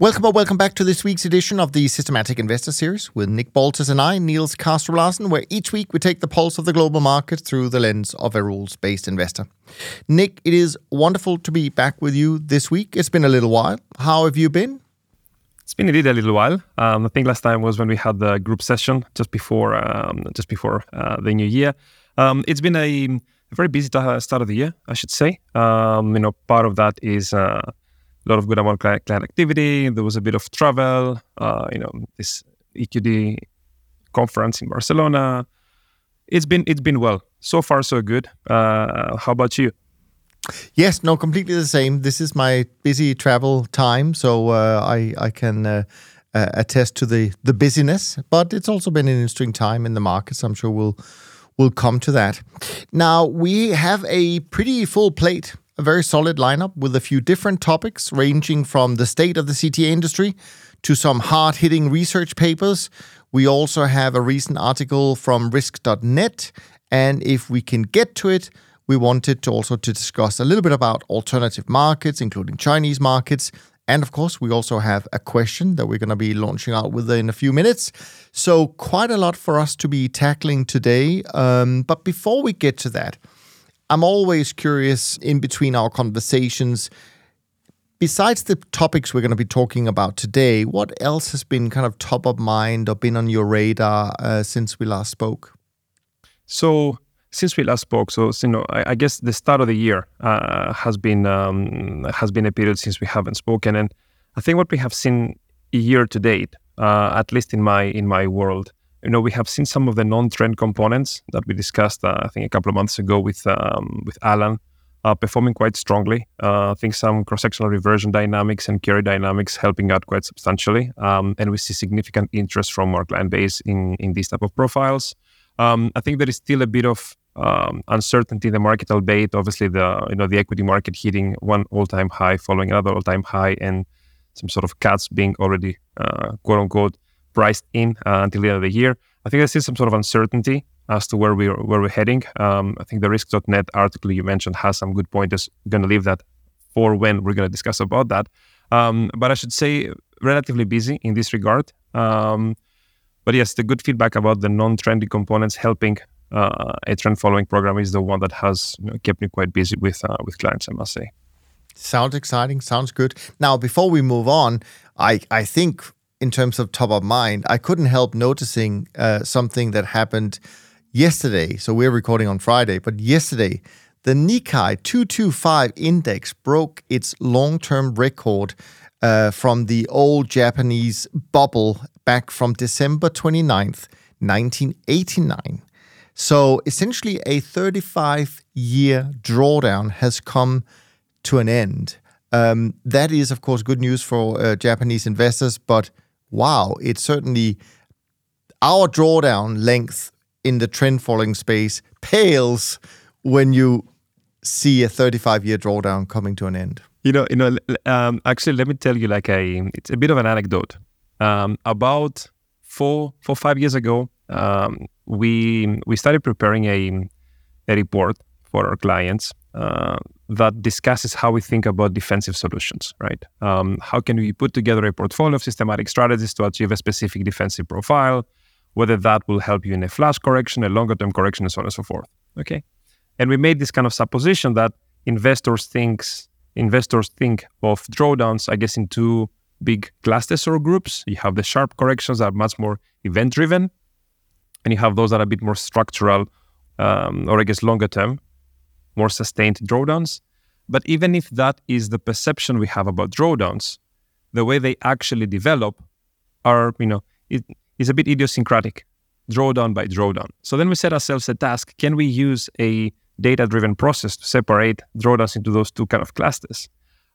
Welcome or welcome back to this week's edition of the Systematic Investor Series with Nick Baltas and I, Niels Kaastrup Larsen, where each week we take the pulse of the global market through the lens of a rules-based investor. Nick, it is wonderful to be back with you this week. It's been a little while. How have you been? It's been indeed a little while. Um, I think last time was when we had the group session just before um, just before uh, the new year. Um, it's been a, a, very busy start of the year, I should say. Um, you know, part of that is uh, a lot of good amount of client activity. There was a bit of travel. Uh, you know, this EQD conference in Barcelona. It's been it's been well so far, so good. Uh, how about you? Yes, no, completely the same. This is my busy travel time, so uh, I I can uh, uh, attest to the the busyness. But it's also been an interesting time in the markets. I'm sure we'll we'll come to that. Now we have a pretty full plate a very solid lineup with a few different topics ranging from the state of the CTA industry to some hard hitting research papers. We also have a recent article from risk.net. And if we can get to it, we wanted to also to discuss a little bit about alternative markets, including Chinese markets. And of course, we also have a question that we're going to be launching out with in a few minutes. So, quite a lot for us to be tackling today. Um, but before we get to that, I'm always curious in between our conversations. Besides the topics we're going to be talking about today, what else has been kind of top of mind or been on your radar uh, since we last spoke? So, since we last spoke, so you know, I, I guess the start of the year uh, has been um, has been a period since we haven't spoken, and I think what we have seen year to date, uh, at least in my in my world, you know, we have seen some of the non-trend components that we discussed, uh, I think, a couple of months ago with um, with Alan, uh, performing quite strongly. Uh, I think some cross-sectional reversion dynamics and carry dynamics helping out quite substantially, um, and we see significant interest from our client base in in these type of profiles. Um, I think there is still a bit of um, uncertainty in the market, albeit obviously the you know the equity market hitting one all-time high, following another all-time high, and some sort of cuts being already uh, quote unquote priced in uh, until the end of the year. I think there's still some sort of uncertainty as to where we're where we're heading. Um, I think the risk.net article you mentioned has some good pointers. Going to leave that for when we're going to discuss about that. Um, but I should say relatively busy in this regard. Um, but yes, the good feedback about the non-trendy components helping uh, a trend following program is the one that has you know, kept me quite busy with uh, with clients. I must say. Sounds exciting. Sounds good. Now, before we move on, I I think in terms of top of mind, I couldn't help noticing uh, something that happened yesterday. So we're recording on Friday, but yesterday, the Nikkei 225 index broke its long term record uh, from the old Japanese bubble back from December 29th, 1989. So essentially, a 35 year drawdown has come to an end. Um, that is, of course, good news for uh, Japanese investors, but wow, it's certainly our drawdown length in the trend following space pales when you see a 35 year drawdown coming to an end. You know, you know. Um, actually, let me tell you, like a, it's a bit of an anecdote. Um, about four, four, five years ago, um, we we started preparing a a report for our clients uh, that discusses how we think about defensive solutions, right? Um, how can we put together a portfolio of systematic strategies to achieve a specific defensive profile, whether that will help you in a flash correction, a longer term correction, and so on and so forth. Okay. And we made this kind of supposition that investors thinks investors think of drawdowns, I guess, in two big clusters or groups. You have the sharp corrections that are much more event driven, and you have those that are a bit more structural, um, or I guess longer term, more sustained drawdowns. But even if that is the perception we have about drawdowns, the way they actually develop are, you know, it is a bit idiosyncratic, drawdown by drawdown. So then we set ourselves a task: can we use a data-driven process to separate drawdowns into those two kind of clusters?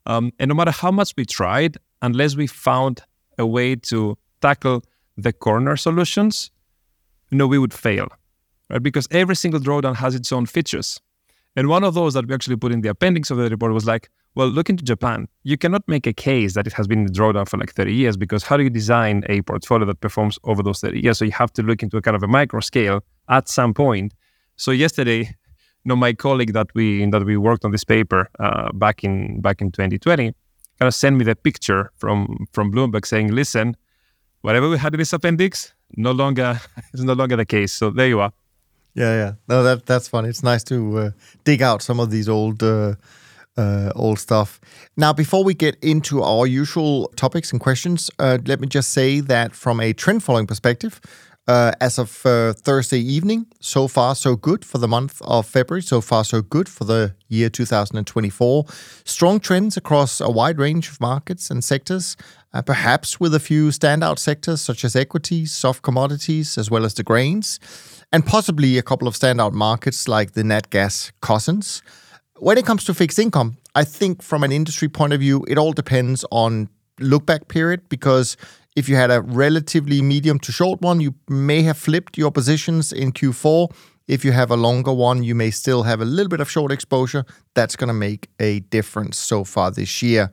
Um, and no matter how much we tried, unless we found a way to tackle the corner solutions, you know, we would fail right? Because every single drawdown has its own features. And one of those that we actually put in the appendix of the report was like, well, look into Japan. You cannot make a case that it has been in drawdown for like 30 years because how do you design a portfolio that performs over those 30 years? So you have to look into a kind of a micro scale at some point. So yesterday, you know, my colleague that we that we worked on this paper uh, back in back in 2020 kind of sent me the picture from from Bloomberg saying, listen, whatever we had in this appendix, no longer is no longer the case. So there you are. Yeah, yeah. No, that that's fun. It's nice to uh, dig out some of these old uh, uh, old stuff. Now, before we get into our usual topics and questions, uh, let me just say that from a trend following perspective, uh, as of uh, Thursday evening, so far so good for the month of February. So far so good for the year 2024. Strong trends across a wide range of markets and sectors. Perhaps with a few standout sectors such as equities, soft commodities, as well as the grains and possibly a couple of standout markets like the net gas cousins. When it comes to fixed income, I think from an industry point of view, it all depends on look back period because if you had a relatively medium to short one, you may have flipped your positions in Q4 if you have a longer one, you may still have a little bit of short exposure. That's going to make a difference so far this year.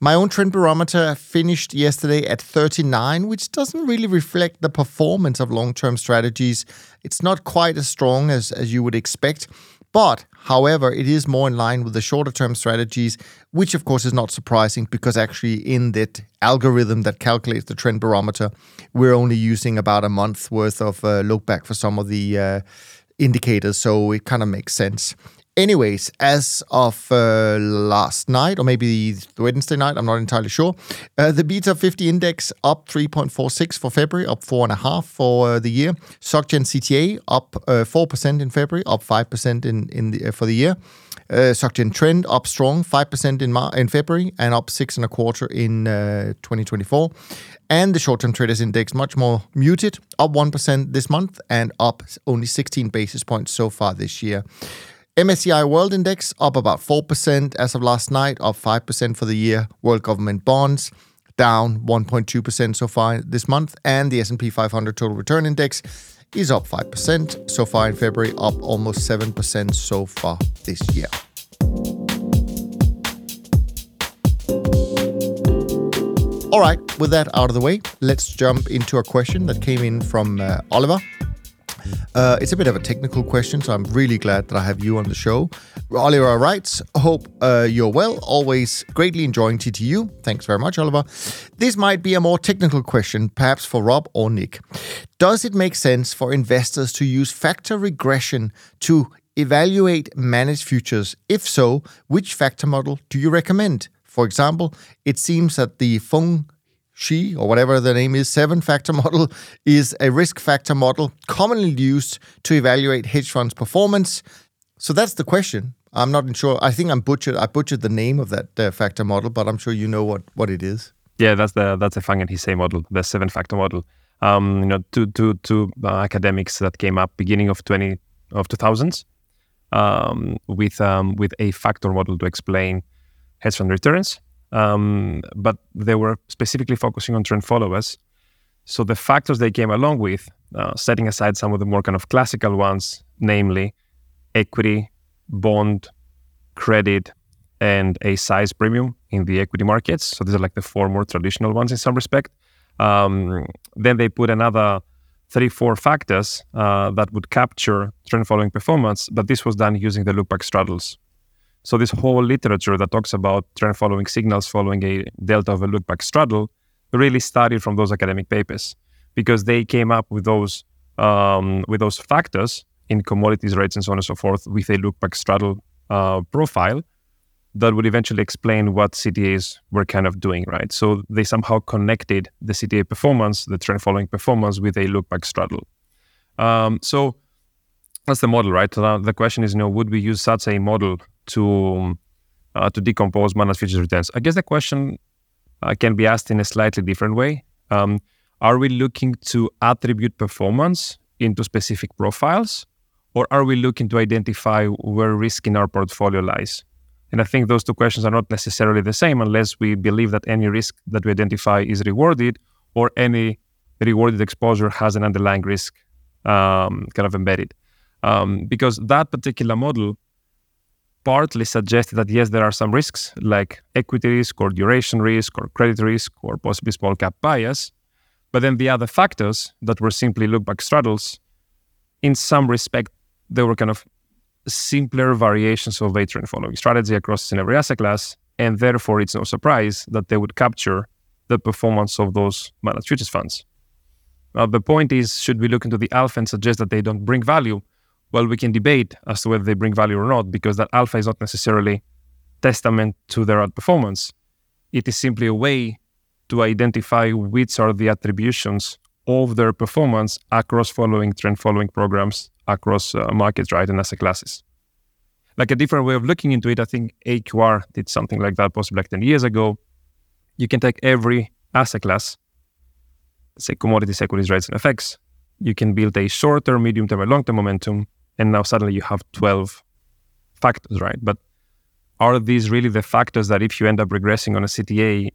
My own trend barometer finished yesterday at 39, which doesn't really reflect the performance of long term strategies. It's not quite as strong as, as you would expect. But, however, it is more in line with the shorter term strategies, which of course is not surprising because actually, in that algorithm that calculates the trend barometer, we're only using about a month worth of uh, look back for some of the uh, indicators, so it kind of makes sense. Anyways, as of uh, last night, or maybe Wednesday night, I'm not entirely sure, uh, the BTOP50 index up 3.46 for February, up 4.5 for uh, the year. SocGen CTA up 4% uh, in February, up 5% in, in the, uh, for the year. Uh, SocGen Trend up strong, 5% in, Mar- in February, and up six and a quarter in 2024 and the short-term traders index much more muted, up 1% this month and up only 16 basis points so far this year. MSCI World Index up about 4% as of last night, up 5% for the year. World Government Bonds down 1.2% so far this month and the S&P 500 Total Return Index is up 5% so far in February, up almost 7% so far this year. All right, with that out of the way, let's jump into a question that came in from uh, Oliver. Uh, it's a bit of a technical question, so I'm really glad that I have you on the show. Oliver writes, Hope uh, you're well. Always greatly enjoying TTU. Thanks very much, Oliver. This might be a more technical question, perhaps for Rob or Nick. Does it make sense for investors to use factor regression to evaluate managed futures? If so, which factor model do you recommend? For example, it seems that the Feng Shi, or whatever the name is, seven factor model is a risk factor model commonly used to evaluate hedge funds' performance. So that's the question. I'm not sure. I think I'm butchered. I butchered the name of that uh, factor model, but I'm sure you know what, what it is. Yeah, that's the that's a Fung and Hsieh model, the seven factor model. Um, you know, two two two uh, academics that came up beginning of twenty of two thousands, um, with um, with a factor model to explain hedge fund returns, um, but they were specifically focusing on trend followers. So the factors they came along with, uh, setting aside some of the more kind of classical ones, namely equity, bond, credit, and a size premium in the equity markets. So these are like the four more traditional ones in some respect. Um, then they put another three, four factors uh, that would capture trend following performance, but this was done using the lookback straddles. So this whole literature that talks about trend following signals following a delta of a lookback straddle really started from those academic papers because they came up with those um, with those factors in commodities rates and so on and so forth with a lookback straddle uh, profile that would eventually explain what CTAs were kind of doing, right? So they somehow connected the CTA performance, the trend following performance, with a lookback straddle. Um, so that's the model, right? So the question is, you know, would we use such a model to uh, to decompose managed futures returns? I guess the question uh, can be asked in a slightly different way. Um, are we looking to attribute performance into specific profiles, or are we looking to identify where risk in our portfolio lies? And I think those two questions are not necessarily the same unless we believe that any risk that we identify is rewarded or any rewarded exposure has an underlying risk um, kind of embedded. um, because that particular model partly suggested that yes, there are some risks like equity risk or duration risk or credit risk or possibly small cap bias. But then the other factors that were simply look back straddles, in some respect, they were kind of simpler variations of a trend following strategy across in every asset class. And therefore, it's no surprise that they would capture the performance of those managed futures funds. Now, the point is, should we look into the alpha and suggest that they don't bring value? Well, we can debate as to whether they bring value or not because that alpha is not necessarily testament to their outperformance. It is simply a way to identify which are the attributions of their performance across following trend following programs across uh, markets, right, and asset classes. Like a different way of looking into it, I think AQR did something like that possibly like 10 years ago. You can take every asset class, say commodities, equities, rates, and FX. You can build a short term, medium term, and long term momentum and now suddenly you have 12 factors, right? But are these really the factors that if you end up regressing on a CTA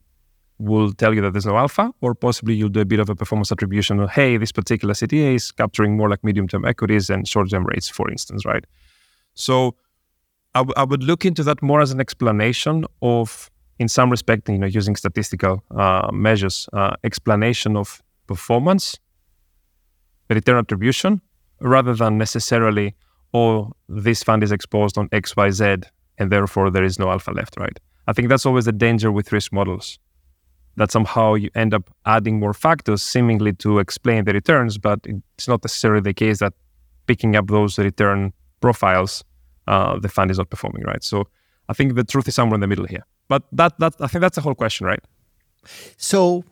will tell you that there's no alpha, or possibly you'll do a bit of a performance attribution of, hey, this particular CTA is capturing more like medium term equities and short term rates, for instance, right? So I, w- I would look into that more as an explanation of, in some respect, you know, using statistical uh, measures, uh, explanation of performance, return attribution, rather than necessarily, oh, this fund is exposed on XYZ and therefore there is no alpha left, right? I think that's always the danger with risk models that somehow you end up adding more factors seemingly to explain the returns, but it's not necessarily the case that picking up those return profiles, uh, the fund is not performing, right? So I think the truth is somewhere in the middle here. But that that I think that's the whole question, right? So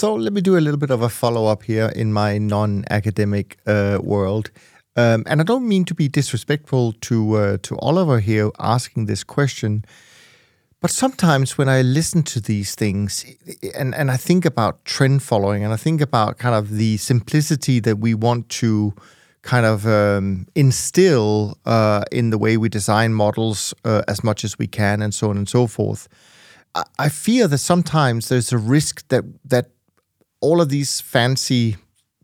so let me do a little bit of a follow up here in my non academic uh, world. Um, and I don't mean to be disrespectful to uh, to Oliver here asking this question, but sometimes when I listen to these things and, and I think about trend following and I think about kind of the simplicity that we want to kind of um, instill uh, in the way we design models uh, as much as we can and so on and so forth, I, I fear that sometimes there's a risk that that all of these fancy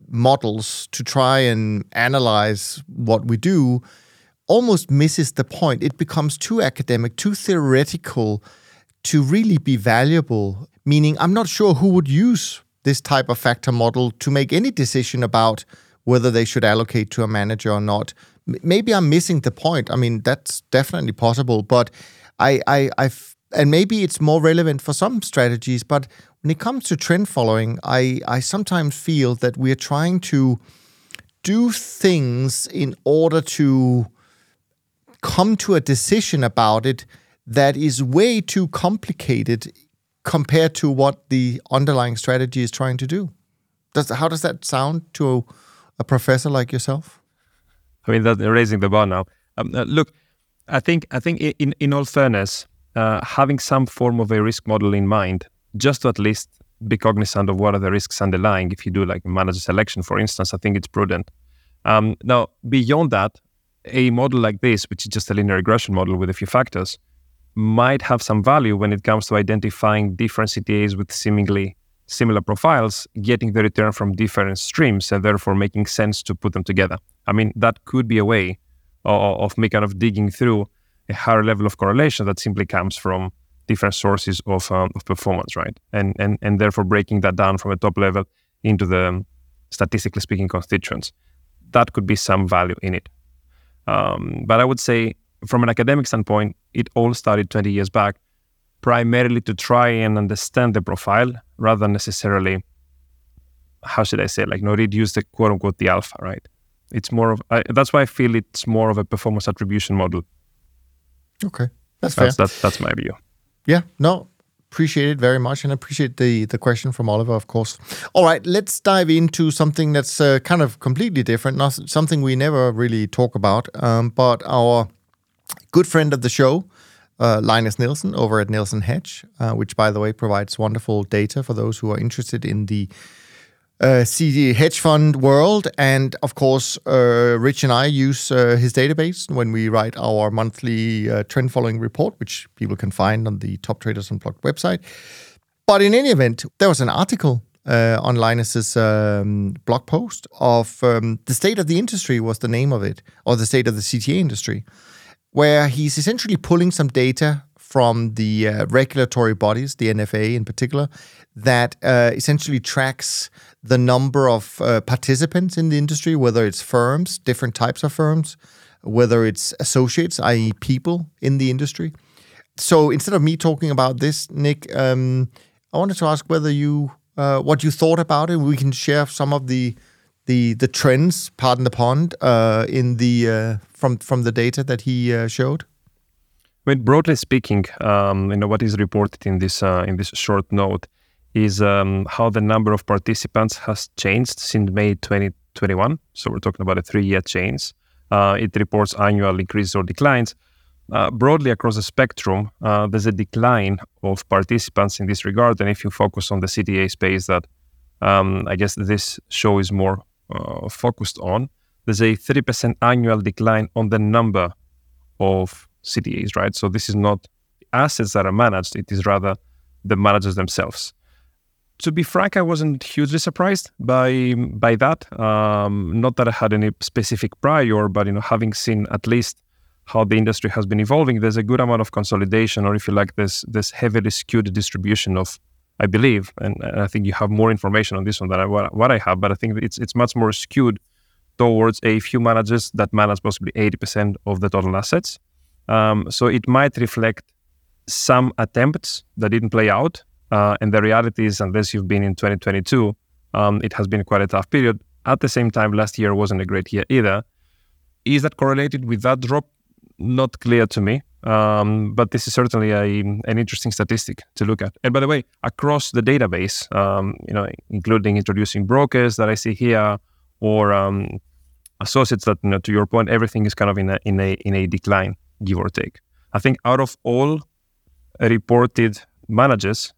models to try and analyze what we do almost misses the point. It becomes too academic, too theoretical to really be valuable. Meaning, I'm not sure who would use this type of factor model to make any decision about whether they should allocate to a manager or not. Maybe I'm missing the point. I mean, that's definitely possible, but I, I, I've, and maybe it's more relevant for some strategies. But when it comes to trend following, I, I sometimes feel that we're trying to do things in order to come to a decision about it that is way too complicated compared to what the underlying strategy is trying to do. Does how does that sound to a professor like yourself? I mean, that's raising the bar now. Um, uh, look, I think I think in in all fairness, uh, having some form of a risk model in mind just to at least be cognizant of what are the risks underlying. If you do like manager selection, for instance, I think it's prudent. Um, now, beyond that, a model like this, which is just a linear regression model with a few factors, might have some value when it comes to identifying different CTAs with seemingly similar profiles, getting the return from different streams, and therefore making sense to put them together. I mean, that could be a way of, of me kind of digging through a higher level of correlation that simply comes from different sources of, um, of performance, right? And, and and therefore breaking that down from a top level into the um, statistically speaking constituents. That could be some value in it. Um, but I would say, from an academic standpoint, it all started 20 years back, primarily to try and understand the profile rather than necessarily, how should I say, like, no, reduce the quote unquote the alpha, right? It's more of, I, that's why I feel it's more of a performance attribution model. Okay. That's fair. That's, that's, that's my view. Yeah, no, appreciate it very much and appreciate the the question from Oliver, of course. All right, let's dive into something that's uh, kind of completely different, not something we never really talk about, um, but our good friend of the show, uh, Linus Nilsson over at NilssonHedge, uh, which, by the way, provides wonderful data for those who are interested in the uh, CD hedge fund world. And of course, uh, Rich and I use uh, his database when we write our monthly uh, trend following report, which people can find on the Top Traders Unplugged website. But in any event, there was an article uh, on Linus's um, blog post of um, the state of the industry was the name of it, or the state of the CTA industry, where he's essentially pulling some data from the uh, regulatory bodies, the NFA in particular, that uh, essentially tracks the number of uh, participants in the industry, whether it's firms, different types of firms, whether it's associates, i.e., people in the industry. So instead of me talking about this, Nick, um, I wanted to ask whether you uh, what you thought about it. We can share some of the the the trends, pardon the pun, uh, in the uh, from from the data that he showed. I mean, broadly speaking, um, you know what is reported in this uh, in this short note is um, how the number of participants has changed since May 2021. So we're talking about a three-year change. Uh, it reports annual increases or declines. Uh, broadly across the spectrum, uh, there's a decline of participants in this regard. And if you focus on the CTA space that um, I guess this show is more uh, focused on, there's a 30% annual decline on the number of CTAs, right? So this is not assets that are managed, it is rather the managers themselves to be frank, I wasn't hugely surprised by by that. Um, not that I had any specific prior, but you know, having seen at least how the industry has been evolving, there's a good amount of consolidation, or if you like, this this heavily skewed distribution of, I believe, and, and I think you have more information on this one than I, what, what I have, but I think it's it's much more skewed towards a few managers that manage possibly 80% of the total assets. Um, so it might reflect some attempts that didn't play out uh, and the reality is, unless you've been in 2022, um, it has been quite a tough period. At the same time, last year wasn't a great year either. Is that correlated with that drop? Not clear to me. Um, but this is certainly a, an interesting statistic to look at. And by the way, across the database, um, you know, including introducing brokers that I see here, or um, associates that, you know, to your point, everything is kind of in a in a in a decline, give or take. I think out of all reported managers,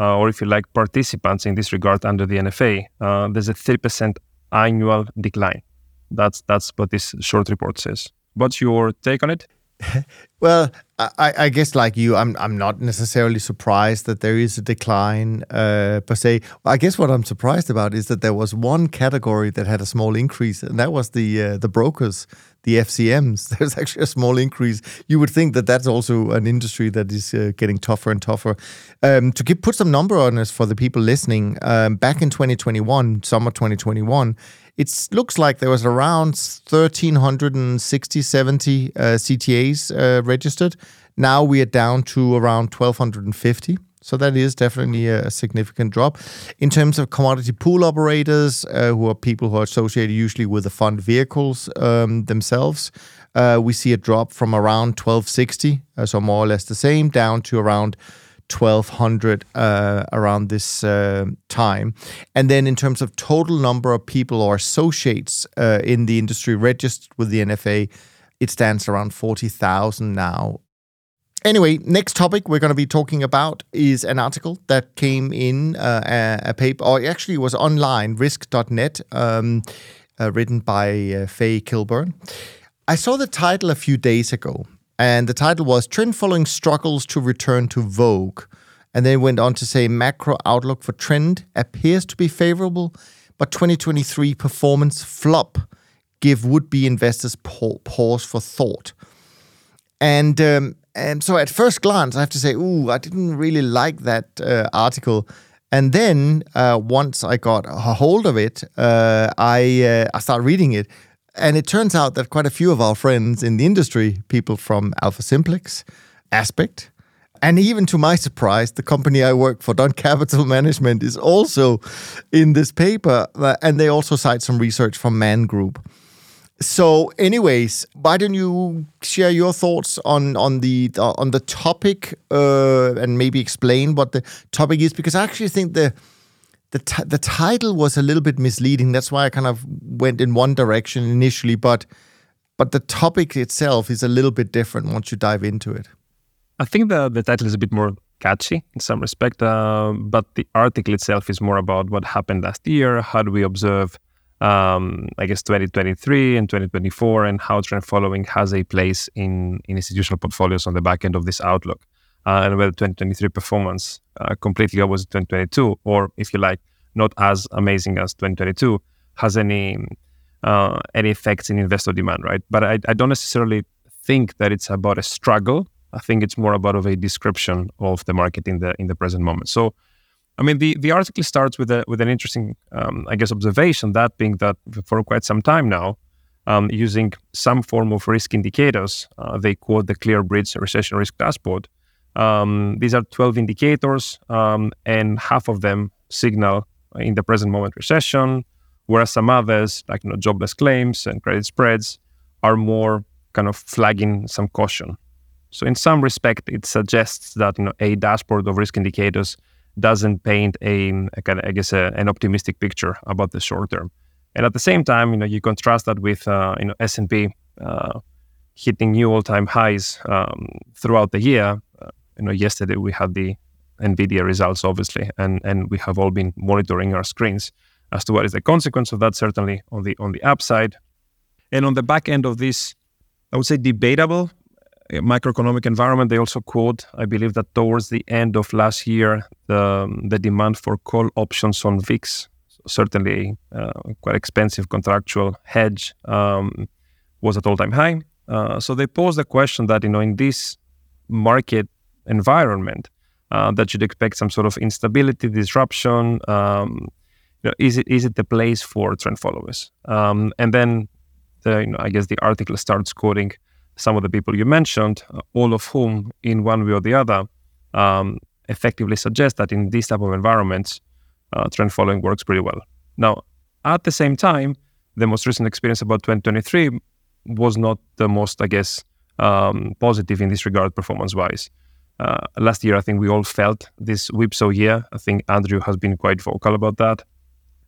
uh, or if you like, participants in this regard under the NFA, uh, there's a 3% annual decline. That's that's what this short report says. What's your take on it? well, I, I, guess like you, I'm I'm not necessarily surprised that there is a decline uh, per se. I guess what I'm surprised about is that there was one category that had a small increase, and that was the uh, the brokers the FCMs, there's actually a small increase. You would think that that's also an industry that is uh, getting tougher and tougher. Um, to put some number on this for the people listening, um, back in 2021, summer 2021, it looks like there was around 1,360, 70 uh, CTAs uh, registered. Now we are down to around 1,250. So that is definitely a significant drop. In terms of commodity pool operators, uh, who are people who are associated usually with the fund vehicles um, themselves, uh, we see a drop from around 1260, uh, so more or less the same, down to around 1200 uh, around this uh, time. And then in terms of total number of people or associates uh, in the industry registered with the NFA, it stands around 40,000 now. Anyway, next topic we're going to be talking about is an article that came in uh, a, a, paper, or actually was online, risk.net, um, uh, written by uh, Faye Kilburn. I saw the title a few days ago, and the title was Trend Following Struggles to Return to Vogue. And then went on to say macro outlook for trend appears to be favorable, but 2023 performance flop give would be investors pause for thought. And um, and so at first glance, I have to say, ooh, I didn't really like that uh, article. And then uh, once I got a hold of it, uh, I uh, I started reading it, and it turns out that quite a few of our friends in the industry, people from AlphaSimplex, Aspect, and even to my surprise, the company I work for, Dunn Capital Management, is also in this paper, uh, and they also cite some research from Man Group. So, anyways, why don't you share your thoughts on on the uh, on the topic uh, and maybe explain what the topic is? Because I actually think the the t- the title was a little bit misleading. That's why I kind of went in one direction initially, but but the topic itself is a little bit different once you dive into it. I think the the title is a bit more catchy in some respect, uh, but the article itself is more about what happened last year. How do we observe? Um, I guess 2023 and 2024, and how trend following has a place in, in institutional portfolios on the back end of this outlook, uh, and whether 2023 performance uh, completely opposite 2022, or if you like, not as amazing as 2022, has any uh, any effects in investor demand, right? But I, I don't necessarily think that it's about a struggle. I think it's more about of a description of the market in the in the present moment. So, I mean, the, the article starts with a with an interesting, um, I guess, observation. That being that for quite some time now, um, using some form of risk indicators, uh, they quote the ClearBridge recession risk dashboard. Um, these are 12 indicators, um, and half of them signal in the present moment recession, whereas some others, like you know, jobless claims and credit spreads, are more kind of flagging some caution. So in some respect, it suggests that you know a dashboard of risk indicators doesn't paint a, a kind of, I guess a, an optimistic picture about the short term. And at the same time, you know, you contrast that with uh, you know S and P uh, hitting new all-time highs um, throughout the year. Uh, you know, yesterday we had the Nvidia results, obviously, and and we have all been monitoring our screens as to what is the consequence of that. Certainly on the on the upside, and on the back end of this, I would say debatable macroeconomic environment. They also quote, I believe, that towards the end of last year, the the demand for call options on VIX, certainly uh, quite expensive contractual hedge, um, was at all time high. Uh, so they pose the question that you know in this market environment uh, that you'd expect some sort of instability, disruption. Um, you know, is it is it the place for trend followers? Um, and then, the, you know, I guess the article starts quoting some of the people you mentioned, uh, all of whom, in one way or the other, um, effectively suggest that in these type of environments, uh, trend following works pretty well. Now, at the same time, the most recent experience about 2023 was not the most, I guess, um, positive in this regard, performance-wise. Uh, last year, I think we all felt this whipsaw year. I think Andrew has been quite vocal about that.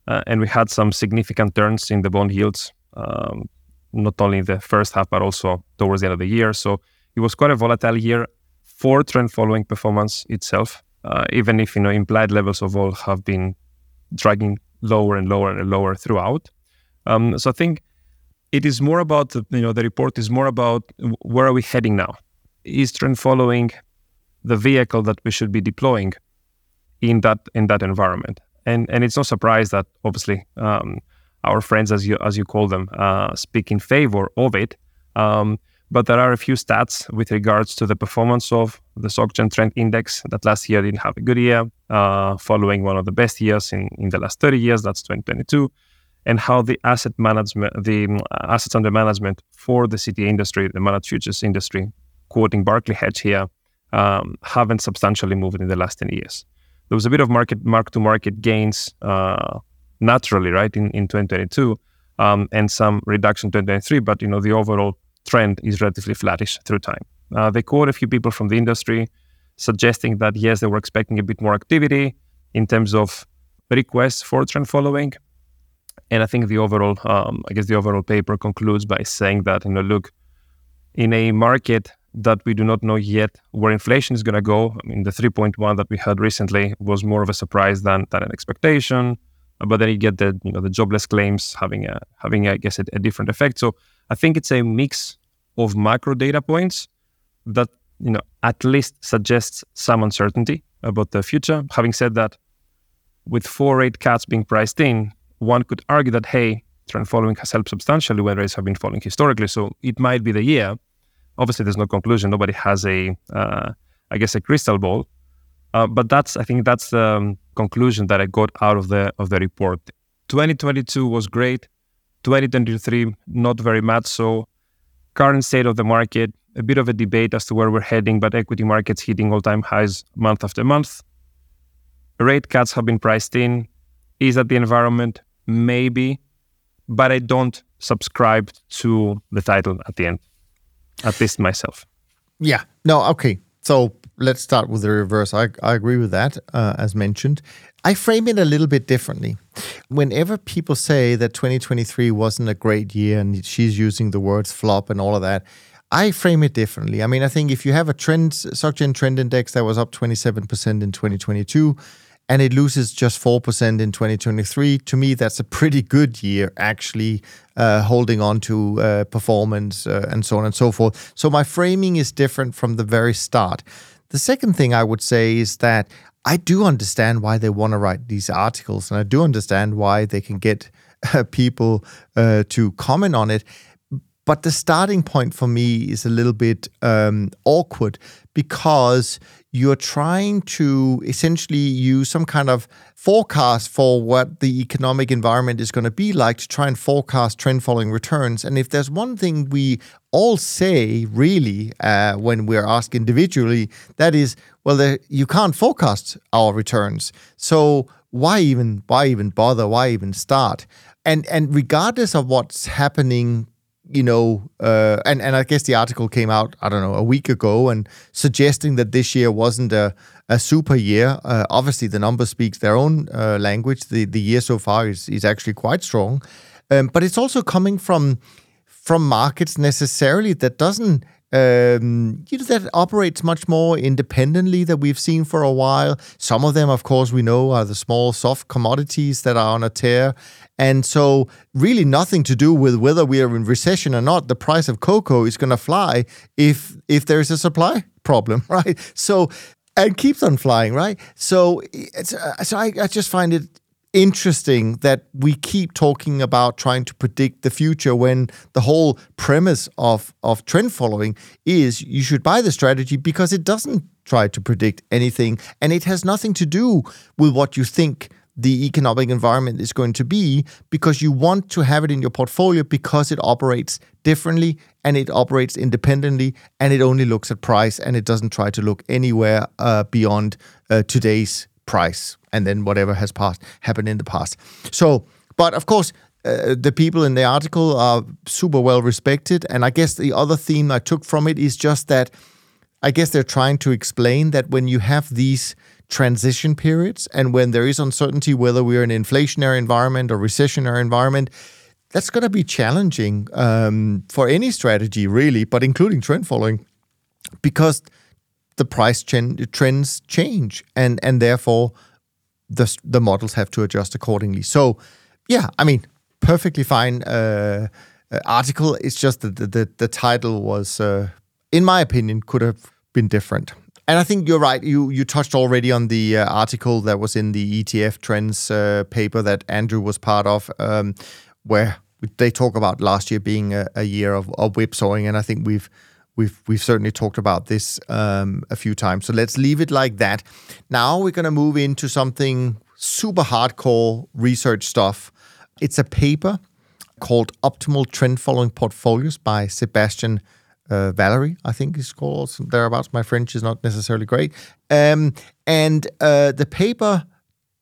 Uh, and we had some significant turns in the bond yields, um, not only the first half, but also towards the end of the year. So it was quite a volatile year for trend following performance itself, uh, even if you know implied levels of all have been dragging lower and lower and lower throughout. Um, so I think it is more about you know the report is more about where are we heading now? Is trend following the vehicle that we should be deploying in that in that environment? And and it's no surprise that obviously um, our friends, as you as you call them, uh, speak in favor of it. Um, but there are a few stats with regards to the performance of the SocGen Trend Index that last year didn't have a good year, uh, following one of the best years in, in the last 30 years, that's 2022, and how the asset management, the um, assets under management for the CTA industry, the managed futures industry, quoting Barclay Hedge here, um, haven't substantially moved in the last 10 years. There was a bit of market mark to market gains uh, naturally, right, in, in 2022, um, and some reduction in 2023, but you know the overall trend is relatively flattish through time. Uh, they quote a few people from the industry suggesting that yes, they were expecting a bit more activity in terms of requests for trend following. And I think the overall, um, I guess the overall paper concludes by saying that, you know, look, in a market that we do not know yet where inflation is going to go. I mean, the 3.1 that we had recently was more of a surprise than, than an expectation. But then you get the you know the jobless claims having a having I guess a, a different effect. So I think it's a mix of macro data points that you know at least suggests some uncertainty about the future. Having said that, with four rate cuts being priced in, one could argue that hey, trend following has helped substantially when rates have been falling historically. So it might be the year. Obviously, there's no conclusion. Nobody has a, uh, I guess, a crystal ball. Uh, but that's I think that's the um, conclusion that I got out of the of the report. 2022 was great. 2023 not very much so. Current state of the market, a bit of a debate as to where we're heading, but equity markets hitting all-time highs month after month. Rate cuts have been priced in. Is that the environment? Maybe, but I don't subscribe to the title at the end, at least myself. Yeah. No. Okay. So let's start with the reverse. I, I agree with that, uh, as mentioned. I frame it a little bit differently. Whenever people say that 2023 wasn't a great year and she's using the words flop and all of that, I frame it differently. I mean, I think if you have a trend, SocGen trend index that was up 27% in 2022, and it loses just 4% in 2023, to me, that's a pretty good year, actually, uh, holding on to uh, performance uh, and so on and so forth. So my framing is different from the very start. The second thing I would say is that I do understand why they want to write these articles, and I do understand why they can get uh, people uh, to comment on it. But the starting point for me is a little bit um, awkward because you're trying to essentially use some kind of forecast for what the economic environment is going to be like to try and forecast trend following returns. And if there's one thing we all say, really, uh, when we're asked individually, that is, well, the, you can't forecast our returns. So why even why even bother? Why even start? And and regardless of what's happening you know, uh, and and I guess the article came out I don't know a week ago and suggesting that this year wasn't a a super year. Uh, obviously, the numbers speaks their own uh, language. The the year so far is is actually quite strong, um, but it's also coming from from markets necessarily that doesn't um, you know, that operates much more independently that we've seen for a while. Some of them, of course, we know are the small soft commodities that are on a tear. And so, really, nothing to do with whether we are in recession or not. The price of cocoa is going to fly if if there's a supply problem, right? So, and keeps on flying, right? So, uh, so I, I just find it interesting that we keep talking about trying to predict the future when the whole premise of, of trend following is you should buy the strategy because it doesn't try to predict anything and it has nothing to do with what you think the economic environment is going to be because you want to have it in your portfolio because it operates differently and it operates independently and it only looks at price and it doesn't try to look anywhere uh, beyond uh, today's price and then whatever has passed happened in the past. So, but of course, uh, the people in the article are super well respected, and I guess the other theme I took from it is just that I guess they're trying to explain that when you have these transition periods and when there is uncertainty whether we're in an inflationary environment or recessionary environment, that's going to be challenging um, for any strategy, really, but including trend following, because the price trends change, and and therefore the the models have to adjust accordingly. So, yeah, I mean, perfectly fine uh, uh, article. It's just that the, the, the title was, uh, in my opinion, could have been different. And I think you're right. You you touched already on the uh, article that was in the ETF trends uh, paper that Andrew was part of, um, where they talk about last year being a, a year of, of whipsawing, and I think we've we've we've certainly talked about this um, a few times. So let's leave it like that. Now we're going to move into something super hardcore research stuff. It's a paper called Optimal Trend Following Portfolios by Sebastian uh, Valeyre, I think is called thereabouts. My French is not necessarily great. Um, and uh, the paper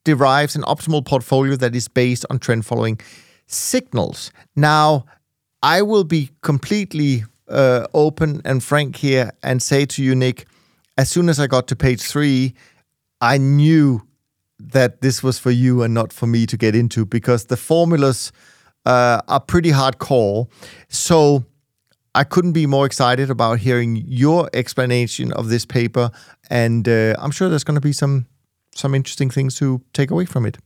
derives an optimal portfolio that is based on trend following signals. Now, I will be completely uh, open and frank here and say to you, Nick, as soon as I got to page three, I knew that this was for you and not for me to get into because the formulas uh, are pretty hardcore. So I couldn't be more excited about hearing your explanation of this paper, and uh, I'm sure there's going to be some some interesting things to take away from it.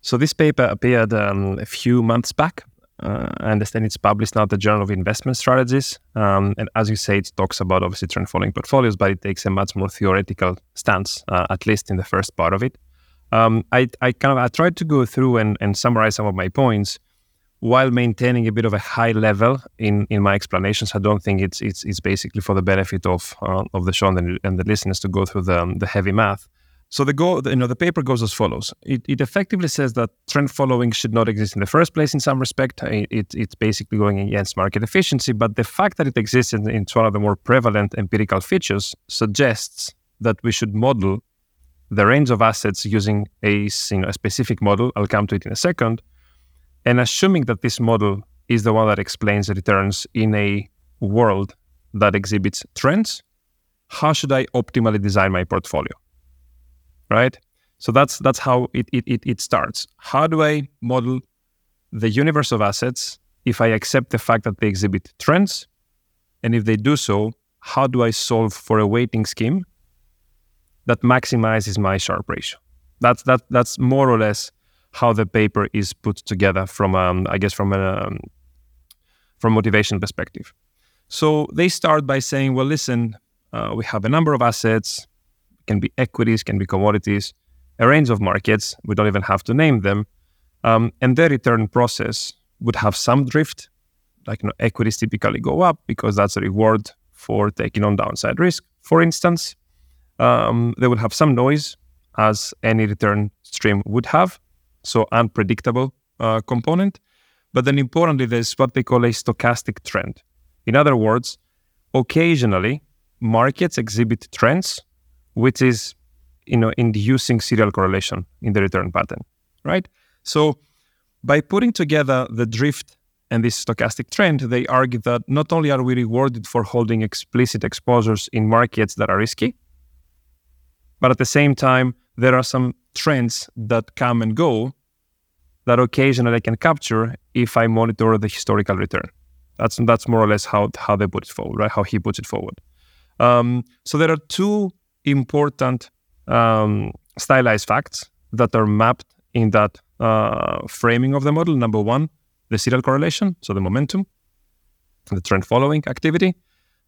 So this paper appeared um, a few months back, uh, I understand it's published now the Journal of Investment Strategies. Um, and as you say, it talks about obviously trend following portfolios, but it takes a much more theoretical stance, uh, at least in the first part of it. Um, I, I kind of I tried to go through and, and summarize some of my points while maintaining a bit of a high level in, in my explanations. I don't think it's it's, it's basically for the benefit of uh, of the show and the, and the listeners to go through the, the heavy math. So the go, you know, the paper goes as follows. It, it effectively says that trend following should not exist in the first place. In some respect, it, it's basically going against market efficiency. But the fact that it exists in, it's one of the more prevalent empirical features suggests that we should model the range of assets using a, you know, a specific model. I'll come to it in a second. And assuming that this model is the one that explains returns in a world that exhibits trends, how should I optimally design my portfolio? right? So that's that's how it, it, it, it starts. How do I model the universe of assets if I accept the fact that they exhibit trends? And if they do so, how do I solve for a weighting scheme that maximizes my Sharpe ratio? That's that that's more or less how the paper is put together from um, I guess from a um, from motivation perspective. So they start by saying, well, listen, uh, we have a number of assets can be equities, can be commodities, a range of markets. We don't even have to name them. Um, and their return process would have some drift, like you know, equities typically go up because that's a reward for taking on downside risk. For instance, um, they would have some noise, as any return stream would have, so unpredictable uh, component. But then importantly, there's what they call a stochastic trend. In other words, occasionally markets exhibit trends, which is you know inducing serial correlation in the return pattern, right? So by putting together the drift and this stochastic trend, they argue that not only are we rewarded for holding explicit exposures in markets that are risky, but at the same time, there are some trends that come and go that occasionally I can capture if I monitor the historical return. That's that's more or less how how they put it forward, right? How he puts it forward. Um, so there are two important um, stylized facts that are mapped in that uh, framing of the model. Number one, the serial correlation, so the momentum, the trend following activity.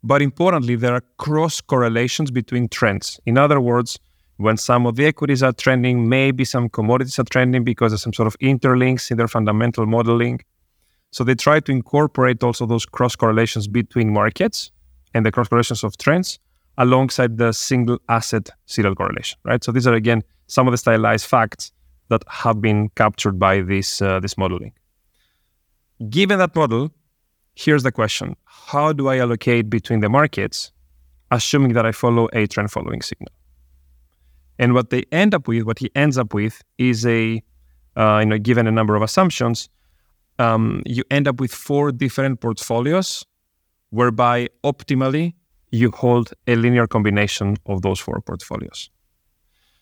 But importantly, there are cross correlations between trends. In other words, when some of the equities are trending, maybe some commodities are trending because there's some sort of interlinks in their fundamental modeling. So they try to incorporate also those cross correlations between markets and the cross correlations of trends alongside the single asset serial correlation, right? So these are again some of the stylized facts that have been captured by this uh, this modeling. Given that model, here's the question: How do I allocate between the markets, assuming that I follow a trend following signal? And what they end up with, what he ends up with, is a uh, you know given a number of assumptions, um, you end up with four different portfolios, whereby optimally you hold a linear combination of those four portfolios.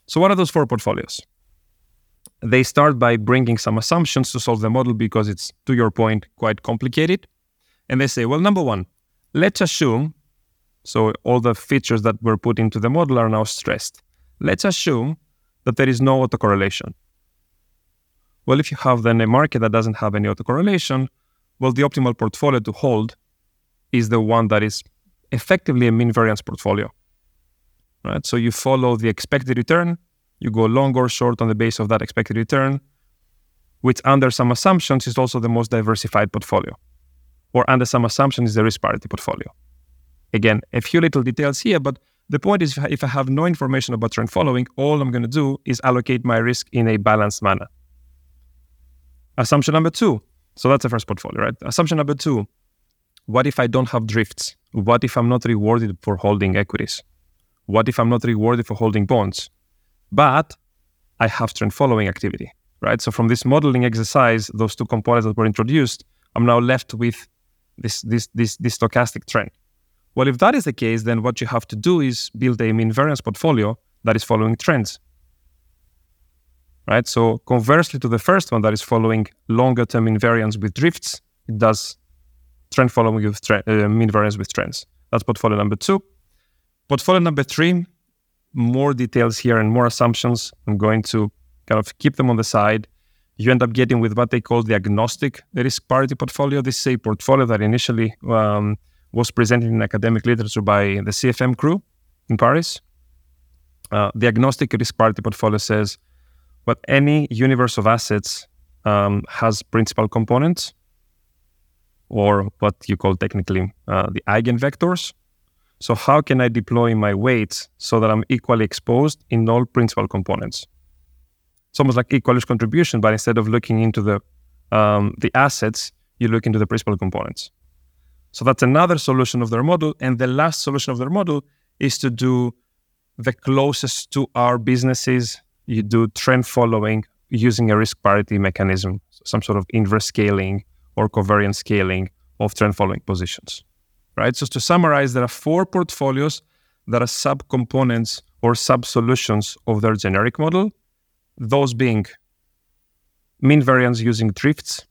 So what are those four portfolios? They start by bringing some assumptions to solve the model because it's, to your point, quite complicated. And they say, well, number one, let's assume, so all the features that were put into the model are now stressed. Let's assume that there is no autocorrelation. Well, if you have then a market that doesn't have any autocorrelation, well, the optimal portfolio to hold is the one that is effectively a mean variance portfolio. Right? So you follow the expected return, you go long or short on the base of that expected return, which under some assumptions is also the most diversified portfolio. Or under some assumptions is the risk parity portfolio. Again, a few little details here, but the point is, if I have no information about trend following, all I'm going to do is allocate my risk in a balanced manner. Assumption number two. So that's the first portfolio, right? Assumption number two. What if I don't have drifts? What if I'm not rewarded for holding equities? What if I'm not rewarded for holding bonds? But I have trend following activity, right? So from this modeling exercise, those two components that were introduced, I'm now left with this this this, this stochastic trend. Well, if that is the case, then what you have to do is build a mean variance portfolio that is following trends. Right? So conversely to the first one that is following longer term invariance with drifts, it does trend following with tre- uh, mean variance with trends. That's portfolio number two. Portfolio number three, more details here and more assumptions. I'm going to kind of keep them on the side. You end up getting with what they call the agnostic risk parity portfolio. This is a portfolio that initially um, was presented in academic literature by the CFM crew in Paris. Uh, the agnostic risk parity portfolio says what any universe of assets um, has principal components, or what you call technically uh, the eigenvectors. So, how can I deploy my weights so that I'm equally exposed in all principal components? It's almost like equal contribution, but instead of looking into the um, the assets, you look into the principal components. So that's another solution of their model. And the last solution of their model is to do the closest to our businesses. You do trend following using a risk parity mechanism, some sort of inverse scaling or covariance scaling of trend following positions. Right. So to summarize, there are four portfolios that are subcomponents or sub-solutions of their generic model. Those being mean variance using drifts.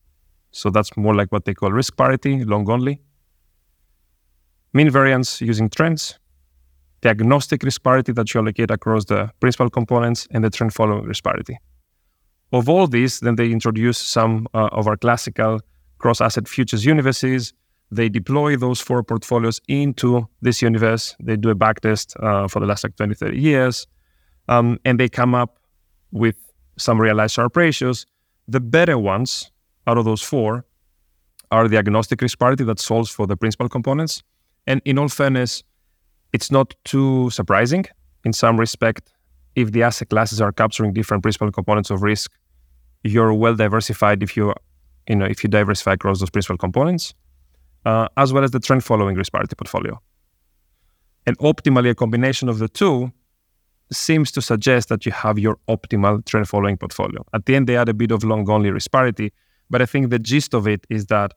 So that's more like what they call risk parity, long only mean variance using trends, the agnostic risk parity that you allocate across the principal components, and the trend following risk parity. Of all these, then they introduce some uh, of our classical cross asset futures universes. They deploy those four portfolios into this universe. They do a backtest uh, for the last like 20, 30 years. um, and they come up with some realized Sharpe ratios. The better ones out of those four are the agnostic risk parity that solves for the principal components. And in all fairness, it's not too surprising in some respect. If the asset classes are capturing different principal components of risk, you're well diversified if you, you know, if you diversify across those principal components, uh, as well as the trend following risk parity portfolio. And optimally, a combination of the two seems to suggest that you have your optimal trend following portfolio. At the end, they add a bit of long only risk parity, but I think the gist of it is that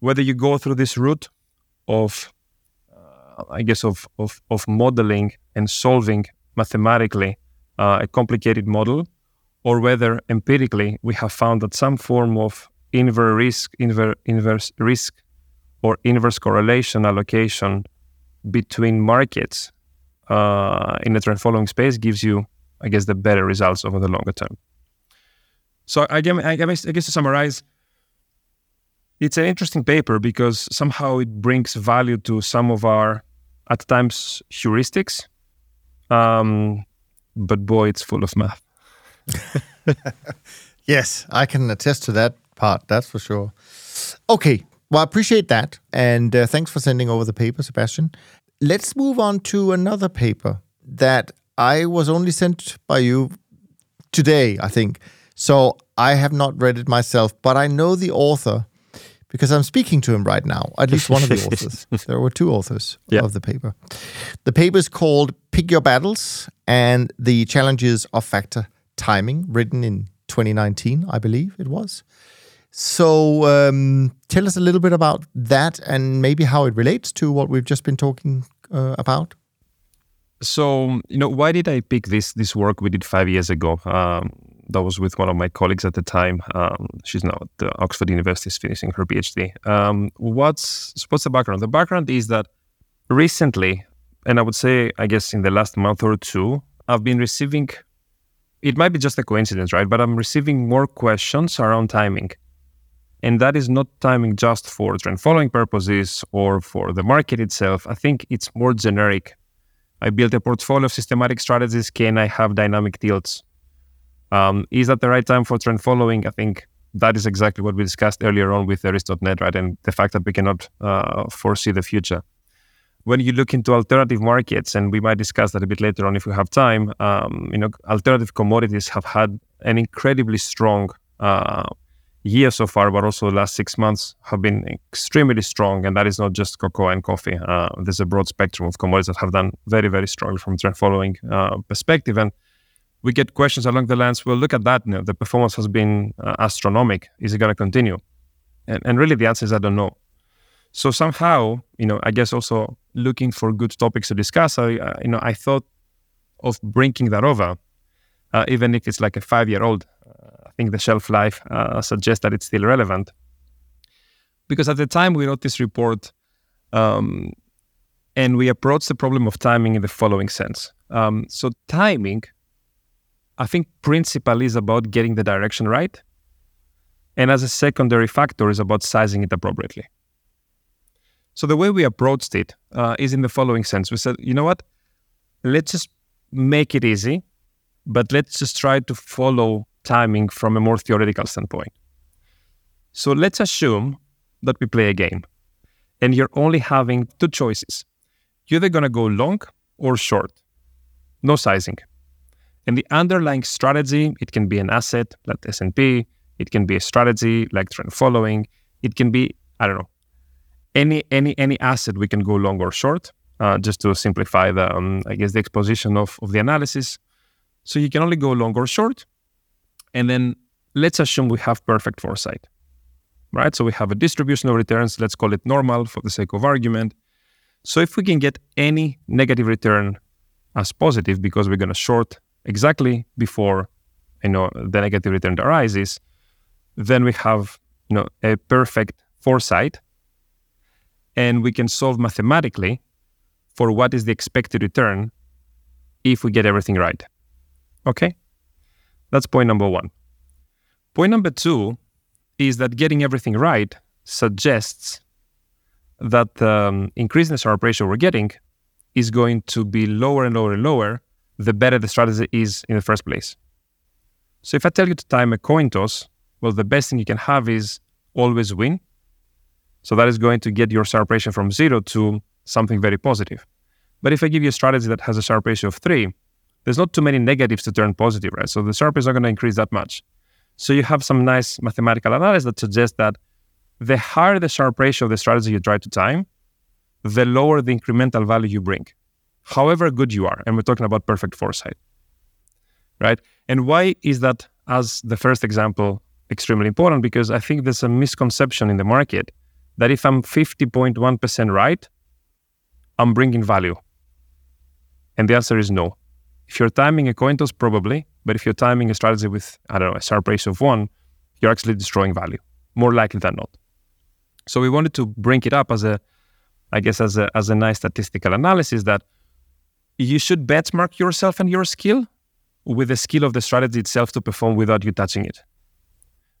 whether you go through this route of, I guess, of, of, of modeling and solving mathematically uh, a complicated model, or whether empirically we have found that some form of inverse risk, inver, inverse risk, or inverse correlation allocation between markets uh, in the trend following space gives you, I guess, the better results over the longer term. So I guess, I guess, I guess to summarize, it's an interesting paper because somehow it brings value to some of our, at times, heuristics. Um, but boy, it's full of math. yes, I can attest to that part. That's for sure. Okay, well, I appreciate that, and uh, thanks for sending over the paper, Sebastian. Let's move on to another paper that I was only sent by you today, I think. So I have not read it myself, but I know the author because I'm speaking to him right now, at least one of the authors. There were two authors yeah. of the paper. The paper is called Pick Your Battles and the Challenges of Factor Timing, written in 2019, I believe it was. So um, tell us a little bit about that and maybe how it relates to what we've just been talking uh, about. So you know, why did I pick this this work we did five years ago? Um, that was with one of my colleagues at the time. Um, she's now at the Oxford University, is finishing her PhD. Um, what's what's the background? The background is that recently, and I would say, I guess, in the last month or two, I've been receiving. It might be just a coincidence, right? But I'm receiving more questions around timing. And that is not timing just for trend following purposes or for the market itself. I think it's more generic. I built a portfolio of systematic strategies. Can I have dynamic tilts? Um, is that the right time for trend following? I think that is exactly what we discussed earlier on with Eris.net, right? And the fact that we cannot uh, foresee the future. When you look into alternative markets, and we might discuss that a bit later on if we have time, um, you know, alternative commodities have had an incredibly strong uh, year so far, but also the last six months have been extremely strong. And that is not just cocoa and coffee. Uh, there's a broad spectrum of commodities that have done very, very strongly from trend following uh, perspective. And we get questions along the lines, well, look at that. You know, the performance has been uh, astronomic. Is it going to continue? And, and really the answer is I don't know. So somehow, you know, I guess also looking for good topics to discuss, I, uh, you know, I thought of bringing that over, uh, even if it's like a five-year-old I think the shelf life uh, suggests that it's still relevant. Because at the time we wrote this report, um, and we approached the problem of timing in the following sense. Um, so timing, I think, principally is about getting the direction right, and as a secondary factor is about sizing it appropriately. So the way we approached it uh, is in the following sense: we said, you know what, let's just make it easy, but let's just try to follow timing from a more theoretical standpoint. So let's assume that we play a game and you're only having two choices. You're either going to go long or short, no sizing. And the underlying strategy, it can be an asset like S&P, it can be a strategy like trend following, it can be, I don't know, any any any asset we can go long or short, uh, just to simplify the, um, I guess, the exposition of, of the analysis. So you can only go long or short, and then let's assume we have perfect foresight, right? So we have a distribution of returns. Let's call it normal for the sake of argument. So if we can get any negative return as positive because we're going to short exactly before you know the negative return arises, then we have you know a perfect foresight, and we can solve mathematically for what is the expected return if we get everything right. Okay. That's point number one. Point number two is that getting everything right suggests that the um, increase in the Sharpe ratio we're getting is going to be lower and lower and lower the better the strategy is in the first place. So if I tell you to time a coin toss, well, the best thing you can have is always win. So that is going to get your Sharpe ratio from zero to something very positive. But if I give you a strategy that has a Sharpe ratio of three, there's not too many negatives to turn positive, right? So the Sharpe is not going to increase that much. So you have some nice mathematical analysis that suggests that the higher the Sharpe ratio of the strategy you try to time, the lower the incremental value you bring, however good you are. And we're talking about perfect foresight, right? And why is that, as the first example, extremely important? Because I think there's a misconception in the market that if I'm 50.1% right, I'm bringing value. And the answer is no. If you're timing a coin toss, probably, but if you're timing a strategy with, I don't know, a Sharpe ratio of one, you're actually destroying value, more likely than not. So we wanted to bring it up as a, I guess, as a, as a nice statistical analysis that you should benchmark yourself and your skill with the skill of the strategy itself to perform without you touching it.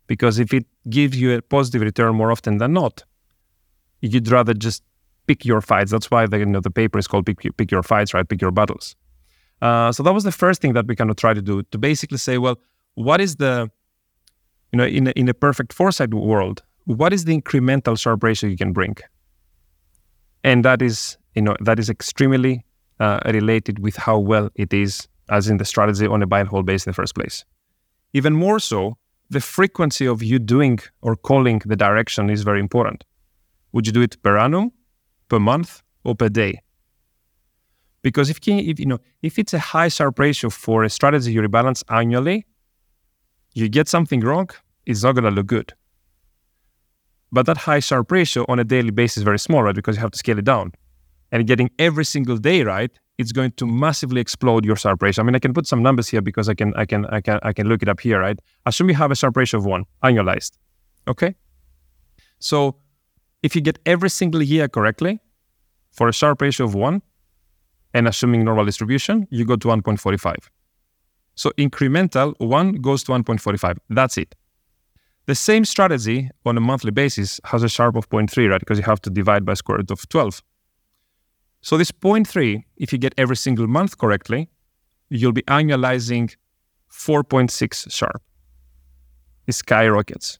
Because if it gives you a positive return more often than not, you'd rather just pick your fights. That's why the, you know, the paper is called pick, pick Your Fights, right? Pick Your Battles. Uh, so that was the first thing that we kind of try to do to basically say, well, what is the, you know, in a, in a perfect foresight world, what is the incremental Sharpe ratio you can bring? And that is, you know, that is extremely uh, related with how well it is as in the strategy on a buy and hold base in the first place. Even more so, the frequency of you doing or calling the direction is very important. Would you do it per annum, per month, or per day? Because if, if you know if it's a high Sharpe ratio for a strategy you rebalance annually, you get something wrong, it's not gonna look good. But that high Sharpe ratio on a daily basis is very small, right? Because you have to scale it down. And getting every single day right, it's going to massively explode your Sharpe ratio. I mean, I can put some numbers here because I can I can I can I can look it up here, right? Assume you have a Sharpe ratio of one, annualized. Okay? So if you get every single year correctly for a Sharpe ratio of one, and assuming normal distribution, you go to 1.45. So incremental, 1 goes to 1.45. That's it. The same strategy on a monthly basis has a Sharpe of 0.3, right? Because you have to divide by square root of 12. So this 0.3, if you get every single month correctly, you'll be annualizing 4.6 Sharpe. It skyrockets.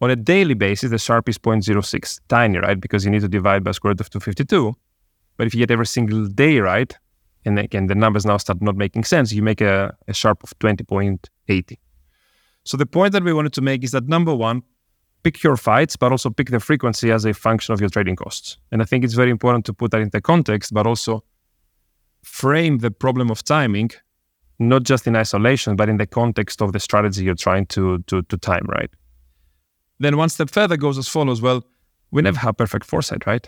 On a daily basis, the Sharpe is 0.06, tiny, right? Because you need to divide by square root of 252. But if you get every single day right, and again, the numbers now start not making sense, you make a, a Sharpe of 20.80. So the point that we wanted to make is that number one, pick your fights, but also pick the frequency as a function of your trading costs. And I think it's very important to put that into context, but also frame the problem of timing, not just in isolation, but in the context of the strategy you're trying to, to, to time, right? Then one step further goes as follows. Well, we never have perfect foresight, right?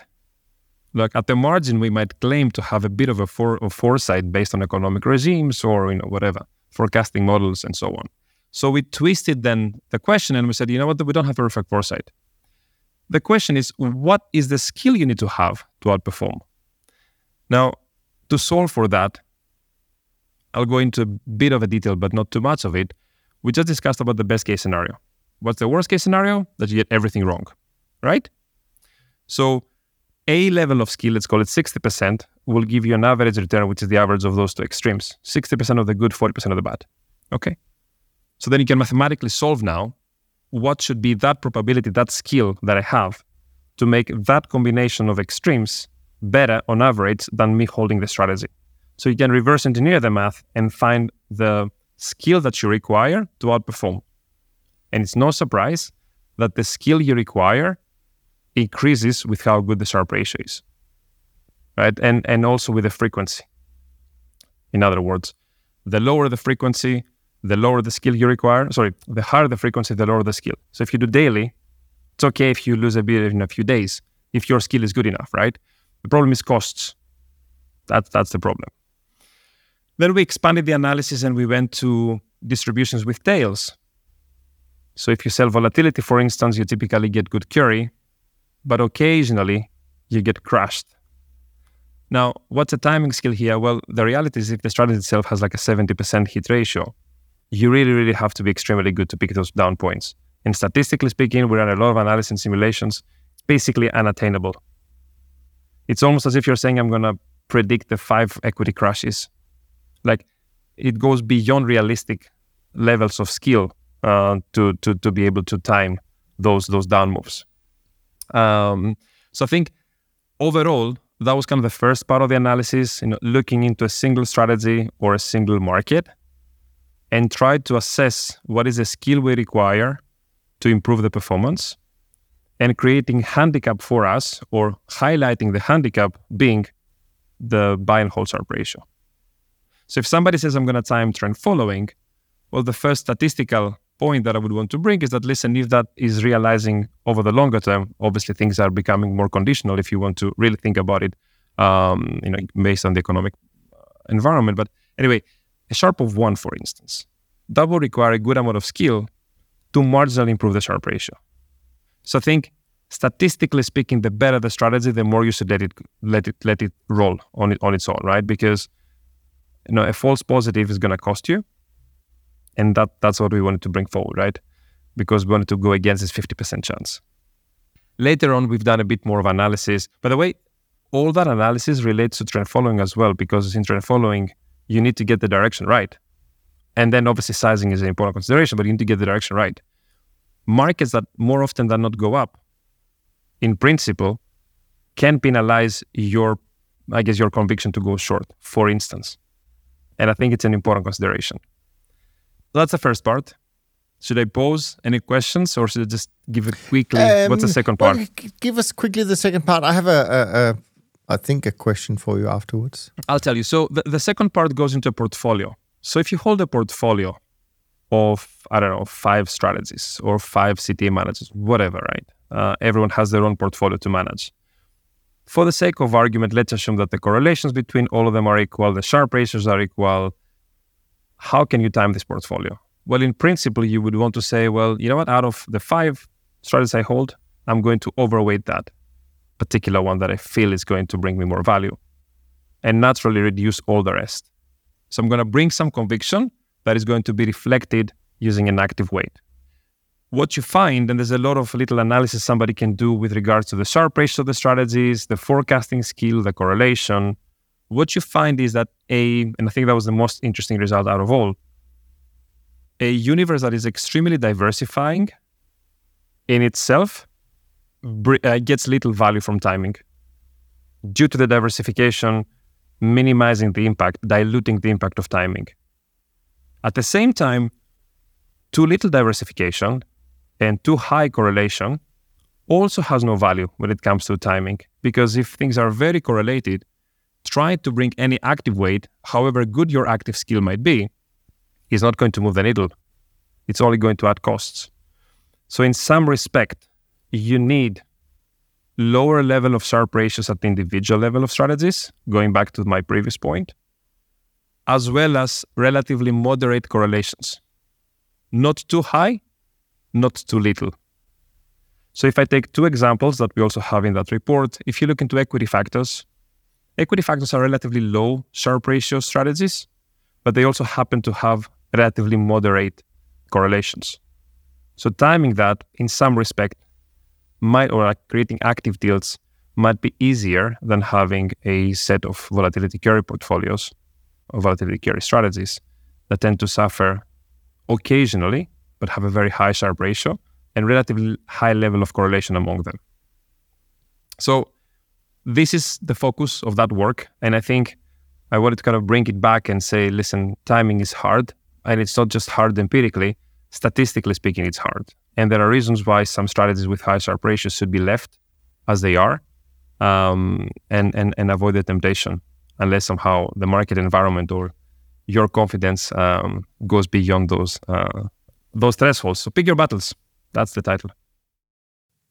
Look, at the margin, we might claim to have a bit of a foresight based on economic regimes or you know whatever forecasting models and so on. So we twisted then the question and we said, you know what, we don't have a perfect foresight. The question is, what is the skill you need to have to outperform? Now, to solve for that, I'll go into a bit of a detail, but not too much of it. We just discussed about the best case scenario. What's the worst case scenario? That you get everything wrong, right? So a level of skill, let's call it 60%, will give you an average return, which is the average of those two extremes 60% of the good, 40% of the bad. Okay. So then you can mathematically solve now what should be that probability, that skill that I have to make that combination of extremes better on average than me holding the strategy. So you can reverse engineer the math and find the skill that you require to outperform. And it's no surprise that the skill you require increases with how good the Sharpe ratio is, right? And and also with the frequency. In other words, the lower the frequency, the lower the skill you require. Sorry, the higher the frequency, the lower the skill. So if you do daily, it's okay if you lose a bit in a few days if your skill is good enough, right? The problem is costs. That's that's the problem. Then we expanded the analysis and we went to distributions with tails. So if you sell volatility, for instance, you typically get good carry but occasionally you get crushed. Now, what's a timing skill here? Well, the reality is if the strategy itself has like a 70% hit ratio, you really, really have to be extremely good to pick those down points. And statistically speaking, we run a lot of analysis and simulations. It's basically unattainable. It's almost as if you're saying, I'm going to predict the five equity crashes. Like it goes beyond realistic levels of skill uh, to to to be able to time those those down moves. Um, so I think overall that was kind of the first part of the analysis, you know, looking into a single strategy or a single market, and try to assess what is the skill we require to improve the performance, and creating handicap for us or highlighting the handicap being the buy and hold Sharpe ratio. So if somebody says I'm going to time trend following, well, the first statistical point that I would want to bring is that listen, if that is realizing over the longer term, obviously things are becoming more conditional if you want to really think about it, um, you know, based on the economic uh, environment. But anyway, a Sharpe of one, for instance, that will require a good amount of skill to marginally improve the Sharpe ratio. So I think statistically speaking, the better the strategy, the more you should let it let it let it roll on it on its own, right? Because you know a false positive is going to cost you, and that that's what we wanted to bring forward, right? Because we wanted to go against this fifty percent chance. Later on, we've done a bit more of analysis. By the way, all that analysis relates to trend following as well, because in trend following, you need to get the direction right, and then obviously sizing is an important consideration, but you need to get the direction right. Markets that more often than not go up in principle, can penalize your, I guess, your conviction to go short, for instance. And I think it's an important consideration. That's the first part. Should I pose any questions or should I just give it quickly? Um, What's the second part? Well, give us quickly the second part. I have a, a, a, I think, a question for you afterwards. I'll tell you. So the, the second part goes into portfolio. So if you hold a portfolio of, I don't know, five strategies or five CTA managers, whatever, right? Uh, everyone has their own portfolio to manage. For the sake of argument, let's assume that the correlations between all of them are equal, the Sharpe ratios are equal. How can you time this portfolio? Well, in principle, you would want to say, well, you know what, out of the five strategies I hold, I'm going to overweight that particular one that I feel is going to bring me more value and naturally reduce all the rest. So I'm going to bring some conviction that is going to be reflected using an active weight what you find, and there's a lot of little analysis somebody can do with regards to the Sharpe ratio of the strategies, the forecasting skill, the correlation. What you find is that a, and I think that was the most interesting result out of all, a universe that is extremely diversifying in itself uh, gets little value from timing due to the diversification minimizing the impact, diluting the impact of timing. At the same time, too little diversification and too high correlation also has no value when it comes to timing because if things are very correlated, trying to bring any active weight, however good your active skill might be, is not going to move the needle. It's only going to add costs. So, in some respect, you need lower level of Sharpe ratios at the individual level of strategies, going back to my previous point, as well as relatively moderate correlations. Not too high, not too little. So if I take two examples that we also have in that report, if you look into equity factors, equity factors are relatively low Sharpe ratio strategies, but they also happen to have relatively moderate correlations. So timing that in some respect might or like creating active deals might be easier than having a set of volatility carry portfolios or volatility carry strategies that tend to suffer occasionally but have a very high Sharpe ratio and relatively high level of correlation among them. So this is the focus of that work. And I think I wanted to kind of bring it back and say, listen, timing is hard. And it's not just hard empirically, statistically speaking, it's hard. And there are reasons why some strategies with high Sharpe ratios should be left as they are um, and, and, and avoid the temptation unless somehow the market environment or your confidence um, goes beyond those uh, those thresholds. So pick your battles. That's the title.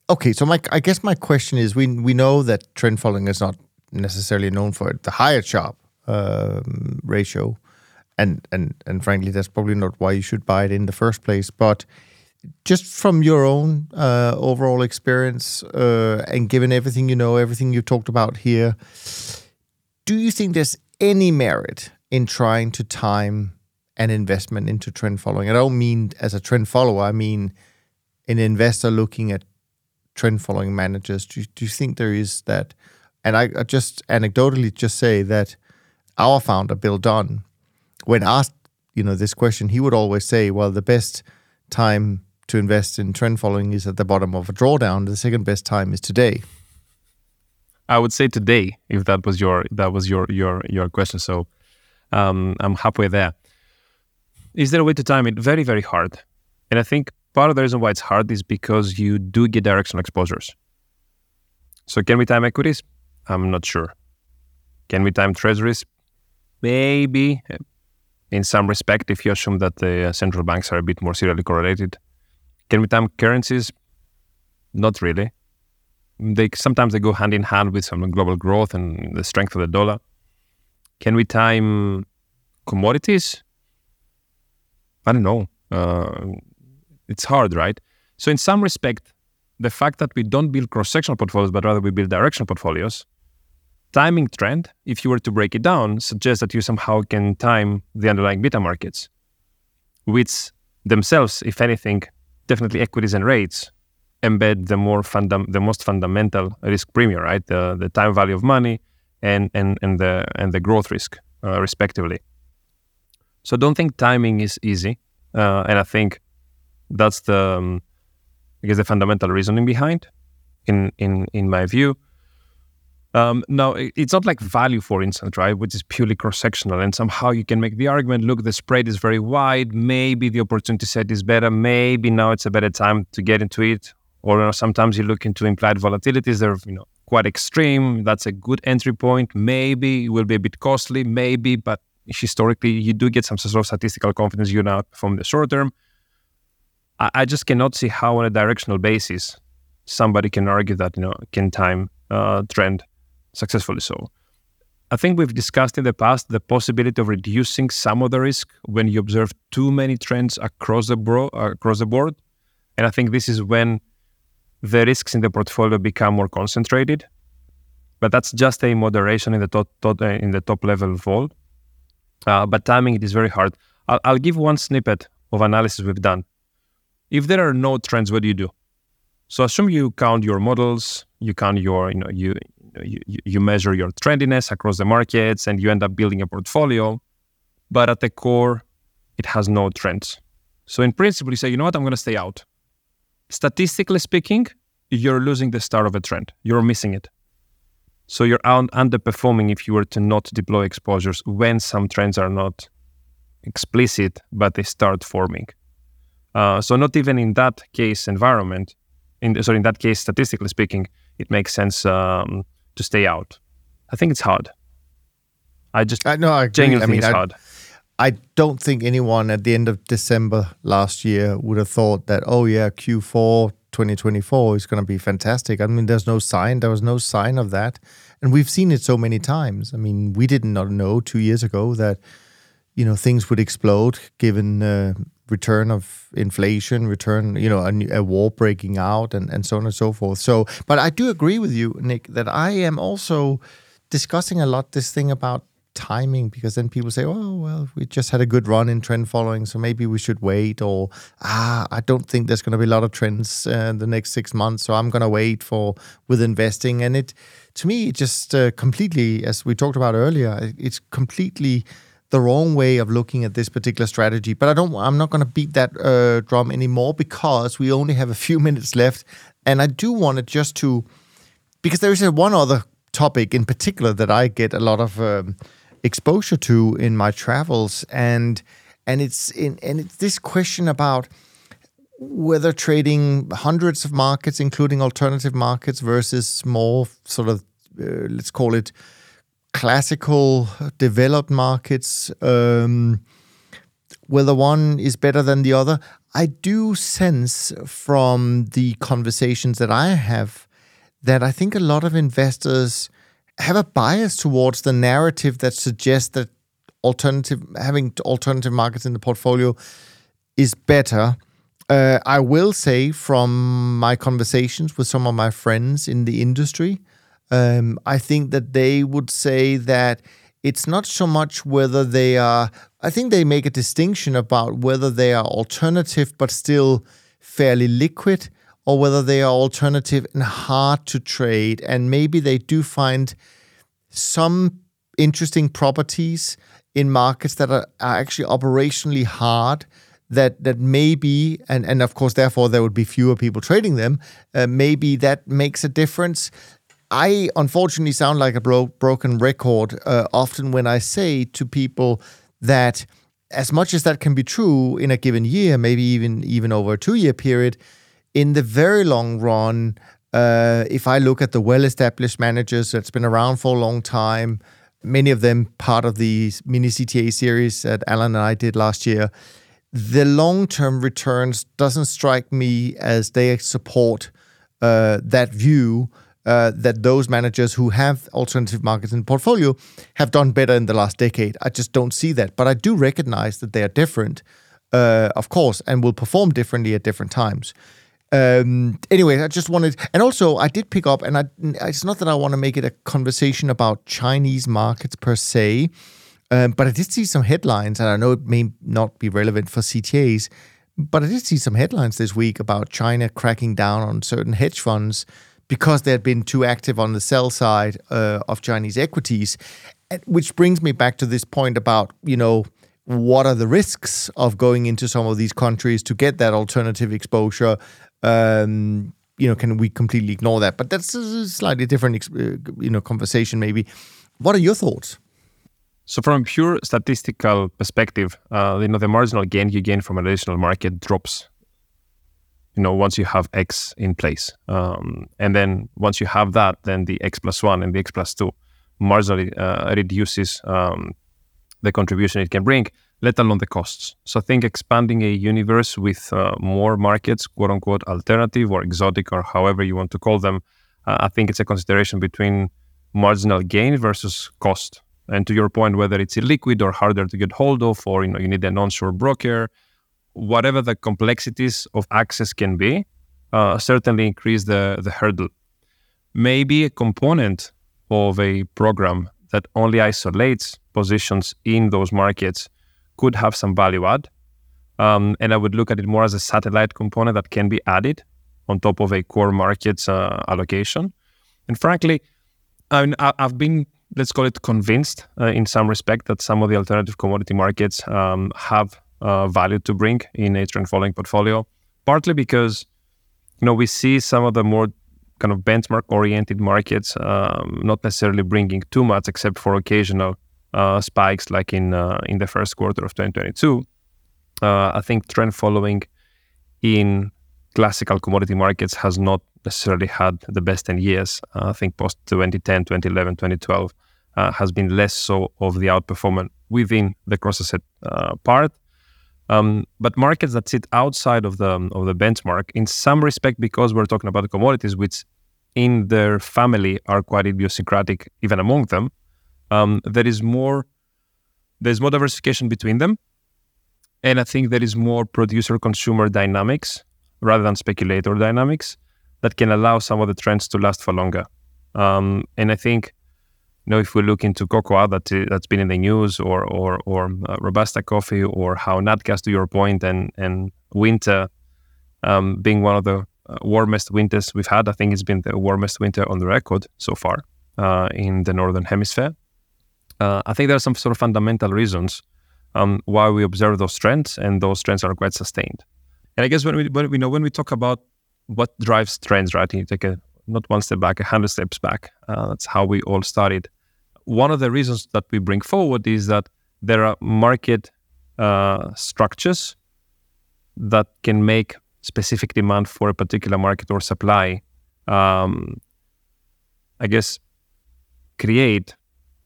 Okay, so my I guess my question is we we know that trend following is not necessarily known for the higher Sharpe um, ratio, and and and frankly, that's probably not why you should buy it in the first place. But just from your own uh, overall experience, uh, and given everything you know, everything you've talked about here, do you think there's any merit in trying to time an investment into trend following. I don't mean as a trend follower, I mean an investor looking at trend following managers. Do, do you think there is that? And I, I, just anecdotally just say that our founder, Bill Dunn, when asked, you know, this question, he would always say, "Well, the best time to invest in trend following is at the bottom of a drawdown. The second best time is today." I would say today, if that was your that was your your your question. So um, I'm halfway there. Is there a way to time it? Very very hard, and I think part of the reason why it's hard is because you do get directional exposures. So can we time equities? I'm not sure. Can we time treasuries? Maybe in some respect, if you assume that the central banks are a bit more serially correlated. Can we time currencies? Not really. They sometimes they go hand in hand with some global growth and the strength of the dollar. Can we time commodities? I don't know. Uh, it's hard, right? So in some respect, the fact that we don't build cross-sectional portfolios, but rather we build directional portfolios, timing trend, if you were to break it down, suggests that you somehow can time the underlying beta markets, which themselves, if anything, definitely equities and rates embed the more fundam- the most fundamental risk premium, right? The the time value of money and and and the and the growth risk, uh, respectively. So don't think timing is easy, uh, and I think that's the um, I guess the fundamental reasoning behind, in in in my view. Um, now, it's not like value, for instance, right, which is purely cross sectional. And somehow you can make the argument look, the spread is very wide. Maybe the opportunity set is better. Maybe now it's a better time to get into it. Or you know, sometimes you look into implied volatilities, they're you know, quite extreme. That's a good entry point. Maybe it will be a bit costly, maybe, but historically, you do get some sort of statistical confidence you now from the short term. I, I just cannot see how, on a directional basis, somebody can argue that you know can time uh, trend successfully so. I think we've discussed in the past the possibility of reducing some of the risk when you observe too many trends across the, bro- across the board. And I think this is when the risks in the portfolio become more concentrated. But that's just a moderation in the top, top uh, in the top level vol. Uh, but timing it is very hard. I'll, I'll give one snippet of analysis we've done. If there are no trends, what do you do? So assume you count your models, you count your, you know, you you, you measure your trendiness across the markets and you end up building a portfolio. But at the core, it has no trends. So in principle, you say, you know what, I'm going to stay out. Statistically speaking, you're losing the start of a trend. You're missing it. So you're un- underperforming if you were to not deploy exposures when some trends are not explicit, but they start forming. Uh, so not even in that case environment, in sorry, in that case, statistically speaking, it makes sense um, to stay out. I think it's hard. I just I, no, I genuinely I mean, think it's I, hard. I don't think anyone at the end of December last year would have thought that, oh yeah, Q4 2024 is going to be fantastic. I mean, there's no sign. There was no sign of that, and we've seen it so many times. I mean, we did not know two years ago that you know things would explode given uh, return of inflation, return, you know, a, a, war breaking out, and, and so on and so forth. So, but I do agree with you, Nick, that I am also discussing a lot this thing about timing because then people say, oh, well, we just had a good run in trend following, so maybe we should wait, or ah, I don't think there's going to be a lot of trends uh, in the next six months, so I'm going to wait for with investing. And it, to me, it just uh, completely, as we talked about earlier, it's completely the wrong way of looking at this particular strategy. But I don't. I'm not going to beat that uh, drum anymore because we only have a few minutes left, and I do want it just to because there is a one other topic in particular that I get a lot of um, exposure to in my travels, and and it's in and it's this question about whether trading hundreds of markets, including alternative markets, versus more sort of uh, let's call it classical developed markets, um, whether one is better than the other. I do sense from the conversations that I have that I think a lot of investors have a bias towards the narrative that suggests that alternative having alternative markets in the portfolio is better. Uh, I will say from my conversations with some of my friends in the industry, um, I think that they would say that it's not so much whether they are, I think they make a distinction about whether they are alternative but still fairly liquid or whether they are alternative and hard to trade. And maybe they do find some interesting properties in markets that are, are actually operationally hard that that maybe and and of course therefore there would be fewer people trading them uh, maybe that makes a difference i unfortunately sound like a bro- broken record uh, often when i say to people that as much as that can be true in a given year maybe even even over a two year period in the very long run uh, if i look at the well established managers that's been around for a long time many of them part of the mini cta series that alan and i did last year the long-term returns doesn't strike me as they support uh, that view uh, that those managers who have alternative markets in portfolio have done better in the last decade. I just don't see that, but I do recognize that they are different, uh, of course, and will perform differently at different times. Um, anyway, I just wanted, and also I did pick up, and I, it's not that I want to make it a conversation about Chinese markets per se. Um, but I did see some headlines, and I know it may not be relevant for CTAs, but I did see some headlines this week about China cracking down on certain hedge funds because they had been too active on the sell side uh, of Chinese equities. Which brings me back to this point about, you know, what are the risks of going into some of these countries to get that alternative exposure? Um, you know, can we completely ignore that? But that's a slightly different, uh, you know, conversation maybe. What are your thoughts? So from a pure statistical perspective, uh, you know, the marginal gain you gain from an additional market drops. You know, once you have X in place, um, and then once you have that, then the X plus one and the X plus two marginally uh, reduces um, the contribution it can bring, let alone the costs. So I think expanding a universe with uh, more markets, quote unquote, alternative or exotic or however you want to call them, uh, I think it's a consideration between marginal gain versus cost. And to your point, whether it's illiquid or harder to get hold of, or you know you need an onshore broker, whatever the complexities of access can be, uh, certainly increase the the hurdle. Maybe a component of a program that only isolates positions in those markets could have some value add. Um, and I would look at it more as a satellite component that can be added on top of a core markets uh, allocation. And frankly, I mean, I've been let's call it convinced uh, in some respect that some of the alternative commodity markets um, have uh, value to bring in a trend following portfolio. Partly because you know we see some of the more kind of benchmark oriented markets um, not necessarily bringing too much except for occasional uh, spikes like in uh, in the first quarter of 2022. Uh, I think trend following in classical commodity markets has not necessarily had the best 10 years. Uh, I think post 2010, 2011, 2012 uh, has been less so of the outperformance within the cross asset part. Um, but markets that sit outside of the of the benchmark, in some respect, because we're talking about commodities, which in their family are quite idiosyncratic, even among them, um, there is more there's more diversification between them, and I think there is more producer consumer dynamics rather than speculator dynamics that can allow some of the trends to last for longer. Um, and I think, know, if we look into cocoa that that's been in the news, or or or uh, robusta coffee, or how natgas, to your point, and and winter um, being one of the uh, warmest winters we've had. I think it's been the warmest winter on the record so far uh, in the northern hemisphere. Uh, I think there are some sort of fundamental reasons um, why we observe those trends, and those trends are quite sustained. And I guess when we when we know when we talk about what drives trends, right? You take a not one step back, a hundred steps back. Uh, that's how we all started. One of the reasons that we bring forward is that there are market uh, structures that can make specific demand for a particular market or supply. Um, I guess create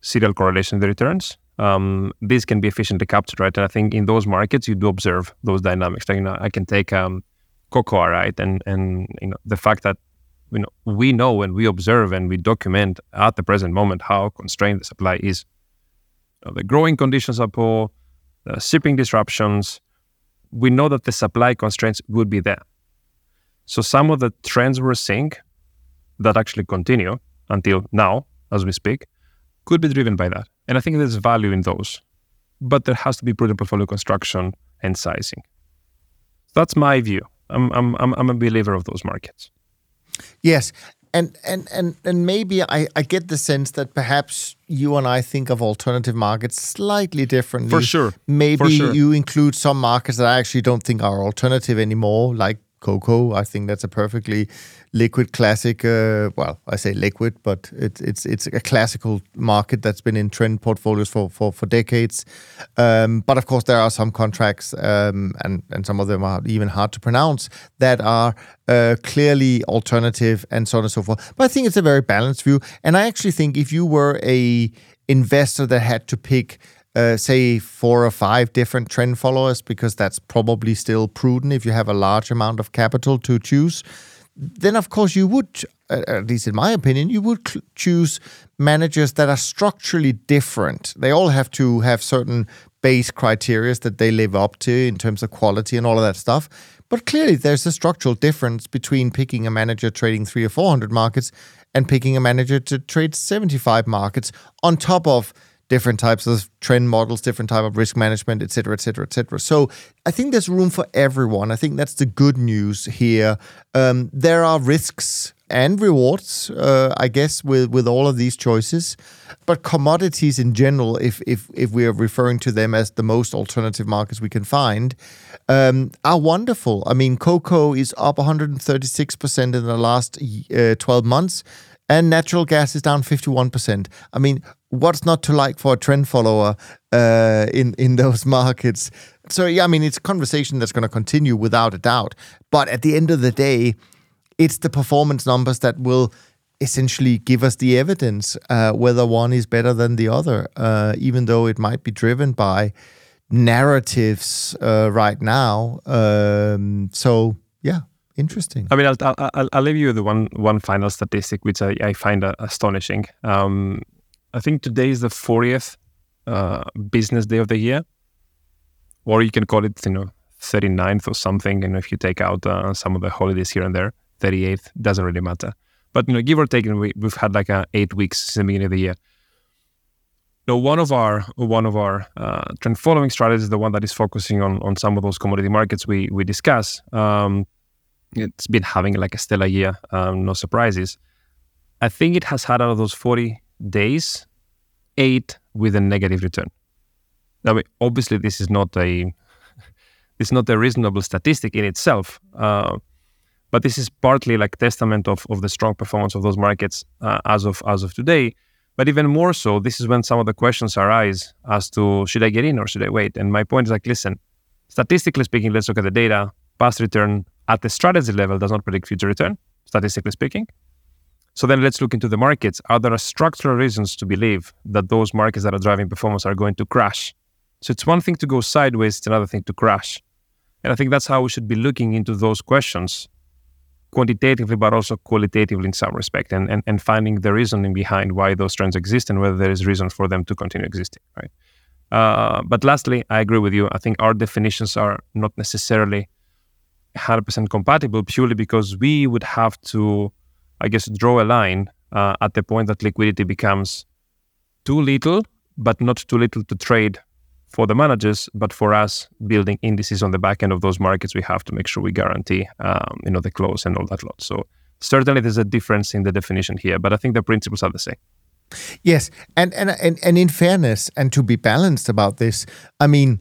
serial correlation in the returns. Um, this can be efficiently captured, right? And I think in those markets you do observe those dynamics. Like, you know, I can take um, cocoa, right? And and you know the fact that know we know and we observe and we document at the present moment how constrained the supply is. The growing conditions are poor, the shipping disruptions. We know that the supply constraints would be there. So some of the trends we're seeing that actually continue until now, as we speak, could be driven by that. And I think there's value in those. But there has to be prudent portfolio construction and sizing. That's my view. I'm, I'm, I'm a believer of those markets. Yes. And and and and maybe I, I get the sense that perhaps you and I think of alternative markets slightly differently. For sure. Maybe For sure. you include some markets that I actually don't think are alternative anymore, like cocoa. I think that's a perfectly liquid classic. Uh, well, I say liquid, but it, it's it's a classical market that's been in trend portfolios for for, for decades. Um, but of course, there are some contracts, um, and and some of them are even hard to pronounce that are uh, clearly alternative and so on and so forth. But I think it's a very balanced view, and I actually think if you were a investor that had to pick uh, say four or five different trend followers because that's probably still prudent if you have a large amount of capital to choose then of course you would at least in my opinion you would cl- choose managers that are structurally different. They all have to have certain base criteria that they live up to in terms of quality and all of that stuff. But clearly there's a structural difference between picking a manager trading 3 or 400 markets and picking a manager to trade 75 markets on top of different types of trend models, different type of risk management, et cetera, et cetera, et cetera. So I think there's room for everyone. I think that's the good news here. Um, there are risks and rewards, uh, I guess, with, with all of these choices. But commodities in general, if if if we are referring to them as the most alternative markets we can find, um, are wonderful. I mean, cocoa is up 136% in the last uh, 12 months and natural gas is down 51%. I mean, what's not to like for a trend follower uh, in, in those markets? So, yeah, I mean, it's a conversation that's going to continue without a doubt. But at the end of the day, it's the performance numbers that will essentially give us the evidence uh, whether one is better than the other, uh, even though it might be driven by narratives uh, right now. Um, so, yeah. Interesting. I mean, I'll, I'll, I'll leave you the one one final statistic, which I, I find uh, astonishing. Um, I think today is the 40th uh, business day of the year, or you can call it, you know, 39th or something. And if you take out uh, some of the holidays here and there, 38th doesn't really matter. But you know, give or take, we, we've had like uh, eight weeks since the beginning of the year. Now, one of our one of our uh, trend following strategies, the one that is focusing on on some of those commodity markets we we discuss. Um, it's been having like a stellar year, um, no surprises. I think it has had out of those 40 days, eight with a negative return. Now, obviously, this is not a is not a reasonable statistic in itself, uh, but this is partly like testament of, of the strong performance of those markets uh, as of as of today. But even more so, this is when some of the questions arise as to should I get in or should I wait? And my point is like, listen, statistically speaking, let's look at the data. Past return at the strategy level does not predict future return, statistically speaking. So then let's look into the markets. Are there structural reasons to believe that those markets that are driving performance are going to crash? So it's one thing to go sideways, it's another thing to crash. And I think that's how we should be looking into those questions quantitatively, but also qualitatively in some respect, and, and, and finding the reasoning behind why those trends exist and whether there is reason for them to continue existing, right? Uh, but lastly, I agree with you. I think our definitions are not necessarily 100% compatible purely because we would have to, I guess, draw a line uh, at the point that liquidity becomes too little, but not too little to trade for the managers, but for us building indices on the back end of those markets, we have to make sure we guarantee, um, you know, the close and all that lot. So certainly there's a difference in the definition here, but I think the principles are the same. Yes, and and and, and in fairness, and to be balanced about this, I mean,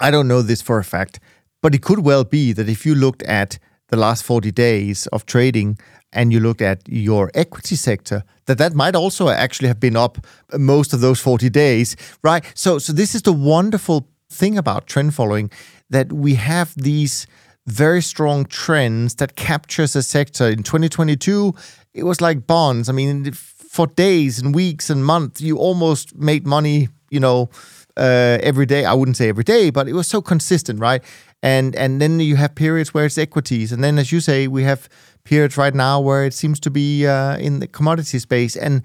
I don't know this for a fact, but it could well be that if you looked at the last 40 days of trading and you looked at your equity sector that that might also actually have been up most of those 40 days right? So so this is the wonderful thing about trend following that we have these very strong trends that captures a sector. In 2022 it was like bonds. I mean for days and weeks and months you almost made money you know uh, every day. I wouldn't say every day but it was so consistent right? And and then you have periods where it's equities, and then as you say, we have periods right now where it seems to be uh, in the commodity space, and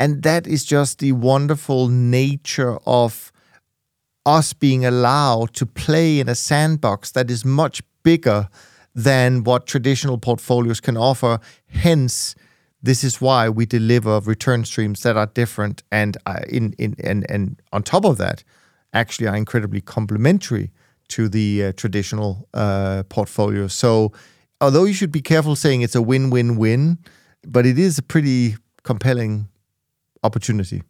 and that is just the wonderful nature of us being allowed to play in a sandbox that is much bigger than what traditional portfolios can offer. Hence, this is why we deliver return streams that are different and uh, in in and and on top of that, actually are incredibly complementary to the uh, traditional uh, portfolio. So, although you should be careful saying it's a win-win-win, but it is a pretty compelling opportunity.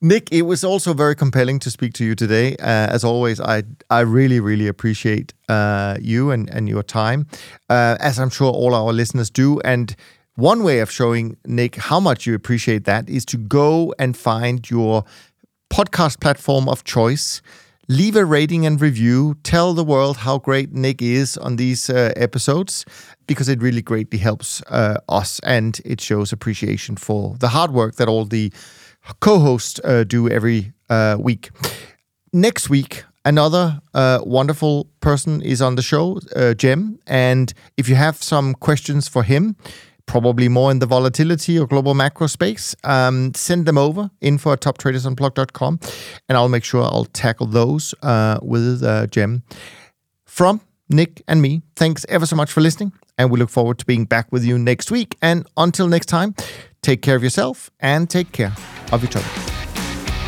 Nick, it was also very compelling to speak to you today. Uh, as always, I I really really appreciate uh, you and and your time, uh, as I'm sure all our listeners do. And one way of showing Nick how much you appreciate that is to go and find your podcast platform of choice. Leave a rating and review. Tell the world how great Nick is on these uh, episodes because it really greatly helps uh, us and it shows appreciation for the hard work that all the co-hosts uh, do every uh, week. Next week, another uh, wonderful person is on the show, uh. And if you have some questions for him, probably more in the volatility or global macro space, um, send them over info at toptradersunplugged.com and I'll make sure I'll tackle those uh, with uh. From Nick and me, thanks ever so much for listening. And we look forward to being back with you next week. And until next time, take care of yourself and take care of each other.